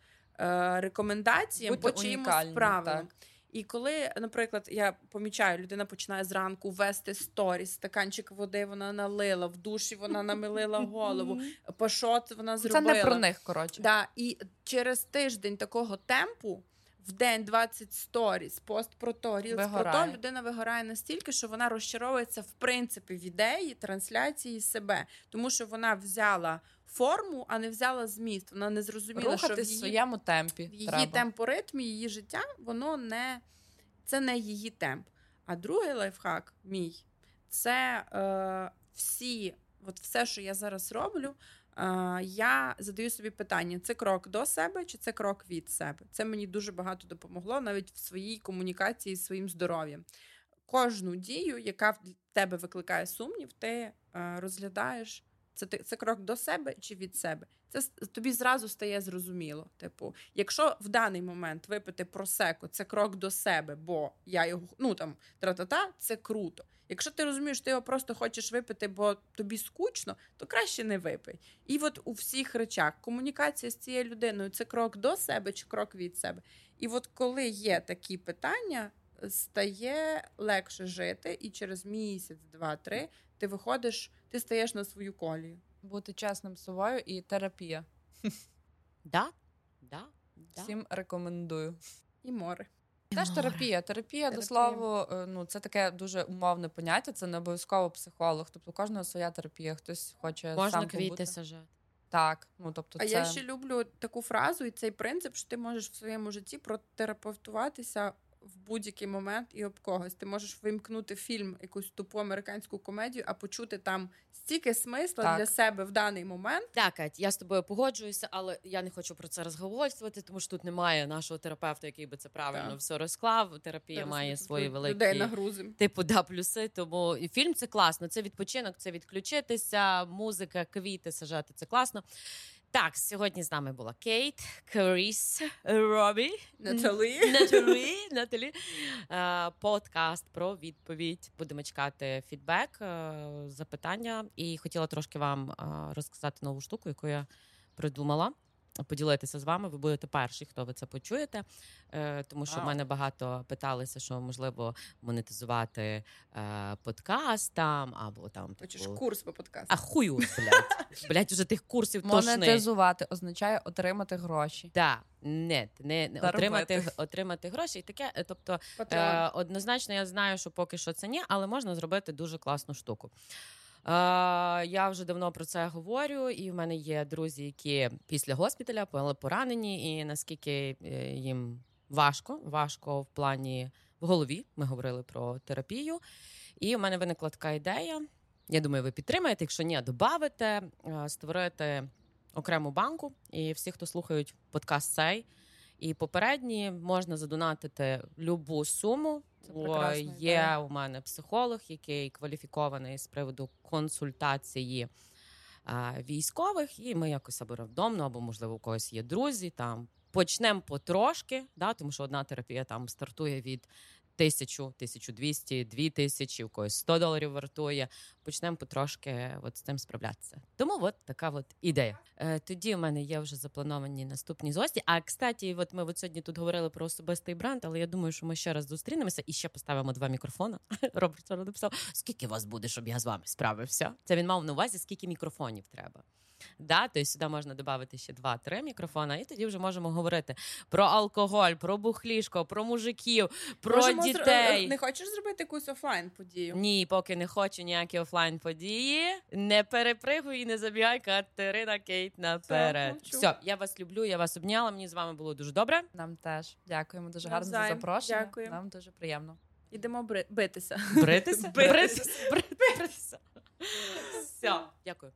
рекомендаціям, Бути по чиїмось правилам. І коли, наприклад, я помічаю, людина починає зранку вести сторіс, стаканчик води вона налила, в душі вона намилила голову, пашот вона Це зробила. не про них, коротше. Да, і через тиждень такого темпу. В день 20 сторіс, пост про то, рілс про то, людина вигорає настільки, що вона розчаровується в принципі в ідеї трансляції себе, тому що вона взяла форму, а не взяла зміст. Вона не зрозуміла, що в її своєму темпі. в її треба. темпоритмі, її життя, воно не це не її темп. А другий лайфхак мій це е, всі, от все, що я зараз роблю. е, Я задаю собі питання: це крок до себе чи це крок від себе? Це мені дуже багато допомогло навіть в своїй комунікації з своїм здоров'ям. Кожну дію, яка в тебе викликає сумнів, ти е, розглядаєш. Це ти- це крок до себе чи від себе. Це тобі зразу стає зрозуміло. Типу, якщо в даний момент випити просеко, це крок до себе, бо я його ну там тра-та-та, це круто. Якщо ти розумієш, ти його просто хочеш випити, бо тобі скучно, то краще не випий. І от у всіх речах комунікація з цією людиною це крок до себе чи крок від себе. І от коли є такі питання, стає легше жити, і через місяць, два-три ти виходиш, ти стаєш на свою колію. Бути чесним з собою і терапія. Да? Да? Да. Всім рекомендую. І море. Теж Море. терапія. Терапія, до слова, е, ну це таке дуже умовне поняття. Це не обов'язково психолог. Тобто у кожного своя терапія. Хтось хоче Можна сам квіти побути. сажати. Так, ну тобто, А це я ще люблю таку фразу і цей принцип, що ти можеш в своєму житті протерапевтуватися в будь-який момент і об когось. Ти можеш вимкнути фільм, якусь тупу американську комедію, а почути там стільки смисла Так. для себе в даний момент. Так, Кать, я з тобою погоджуюся, але я не хочу про це розговорювати, тому що тут немає нашого терапевта, який би це правильно Так. все розклав. Терапія Зараз має свої великі людей нагрузим. типу да плюси. Тому і фільм це класно. Це відпочинок, це відключитися, музика, квіти сажати. Це класно. Так, сьогодні з нами була Кейт, Кріс, Робі, Наталі. Наталі, Наталі. Е, Подкаст про відповідь. Будемо чекати фідбек, е, запитання. І хотіла трошки вам е, розказати нову штуку, яку я придумала. Поділитися з вами. Ви будете перші, хто ви це почуєте. Е, тому що в мене багато питалися, що можливо монетизувати е, подкаст там або там Хочеш типу, курс по подкасту. А хую, блядь. блядь, уже тих курсів тошни. монетизувати означає отримати гроші. Да, не, не, не отримати, отримати гроші і таке. Е, Тобто, е, однозначно, я знаю, що поки що це ні, але можна зробити дуже класну штуку. Я вже давно про це говорю, і в мене є друзі, які після госпіталя поранені, і наскільки е, їм важко, важко в плані в голові. Ми говорили про терапію. І у мене виникла така ідея. Я думаю, ви підтримаєте. Якщо ні, додавите, створити окрему банку. І всі, хто слухають подкаст цей і попередні, можна задонатити любу суму. Бо є у мене психолог, який кваліфікований з приводу консультації а, військових, і ми якось або рандомно, або можливо у когось є друзі. Там почнемо потрошки, да, тому що одна терапія там стартує від тисячу, тисячу двісті, дві тисячі, у когось 100 доларів вартує. Почнемо потрошки от з цим справлятися. Тому от така от ідея. Е, Тоді у мене є вже заплановані наступні гості. А кстати, от ми от сьогодні тут говорили про особистий бренд, але я думаю, що ми ще раз зустрінемося і ще поставимо два мікрофони. Роберт написав: скільки вас буде, щоб я з вами справився? Це він мав на увазі, скільки мікрофонів треба. Да, Тобто сюди можна додати ще два-три мікрофона, і тоді вже можемо говорити про алкоголь, про бухлішко, про мужиків, про Можемо дітей. Зр... Не хочеш зробити якусь офлайн подію? Ні, поки не хочу ніякі офлайн події. Не перепригуй і не забігай Катерина Кейт наперед. Все, Все, я вас люблю, я вас обняла. Мені з вами було дуже добре. Нам теж дякуємо дуже гарно за запрошення. Дякую. Нам дуже приємно. Ідемо бри... битися. Бритися? Бритися. Бритися. Все, дякую.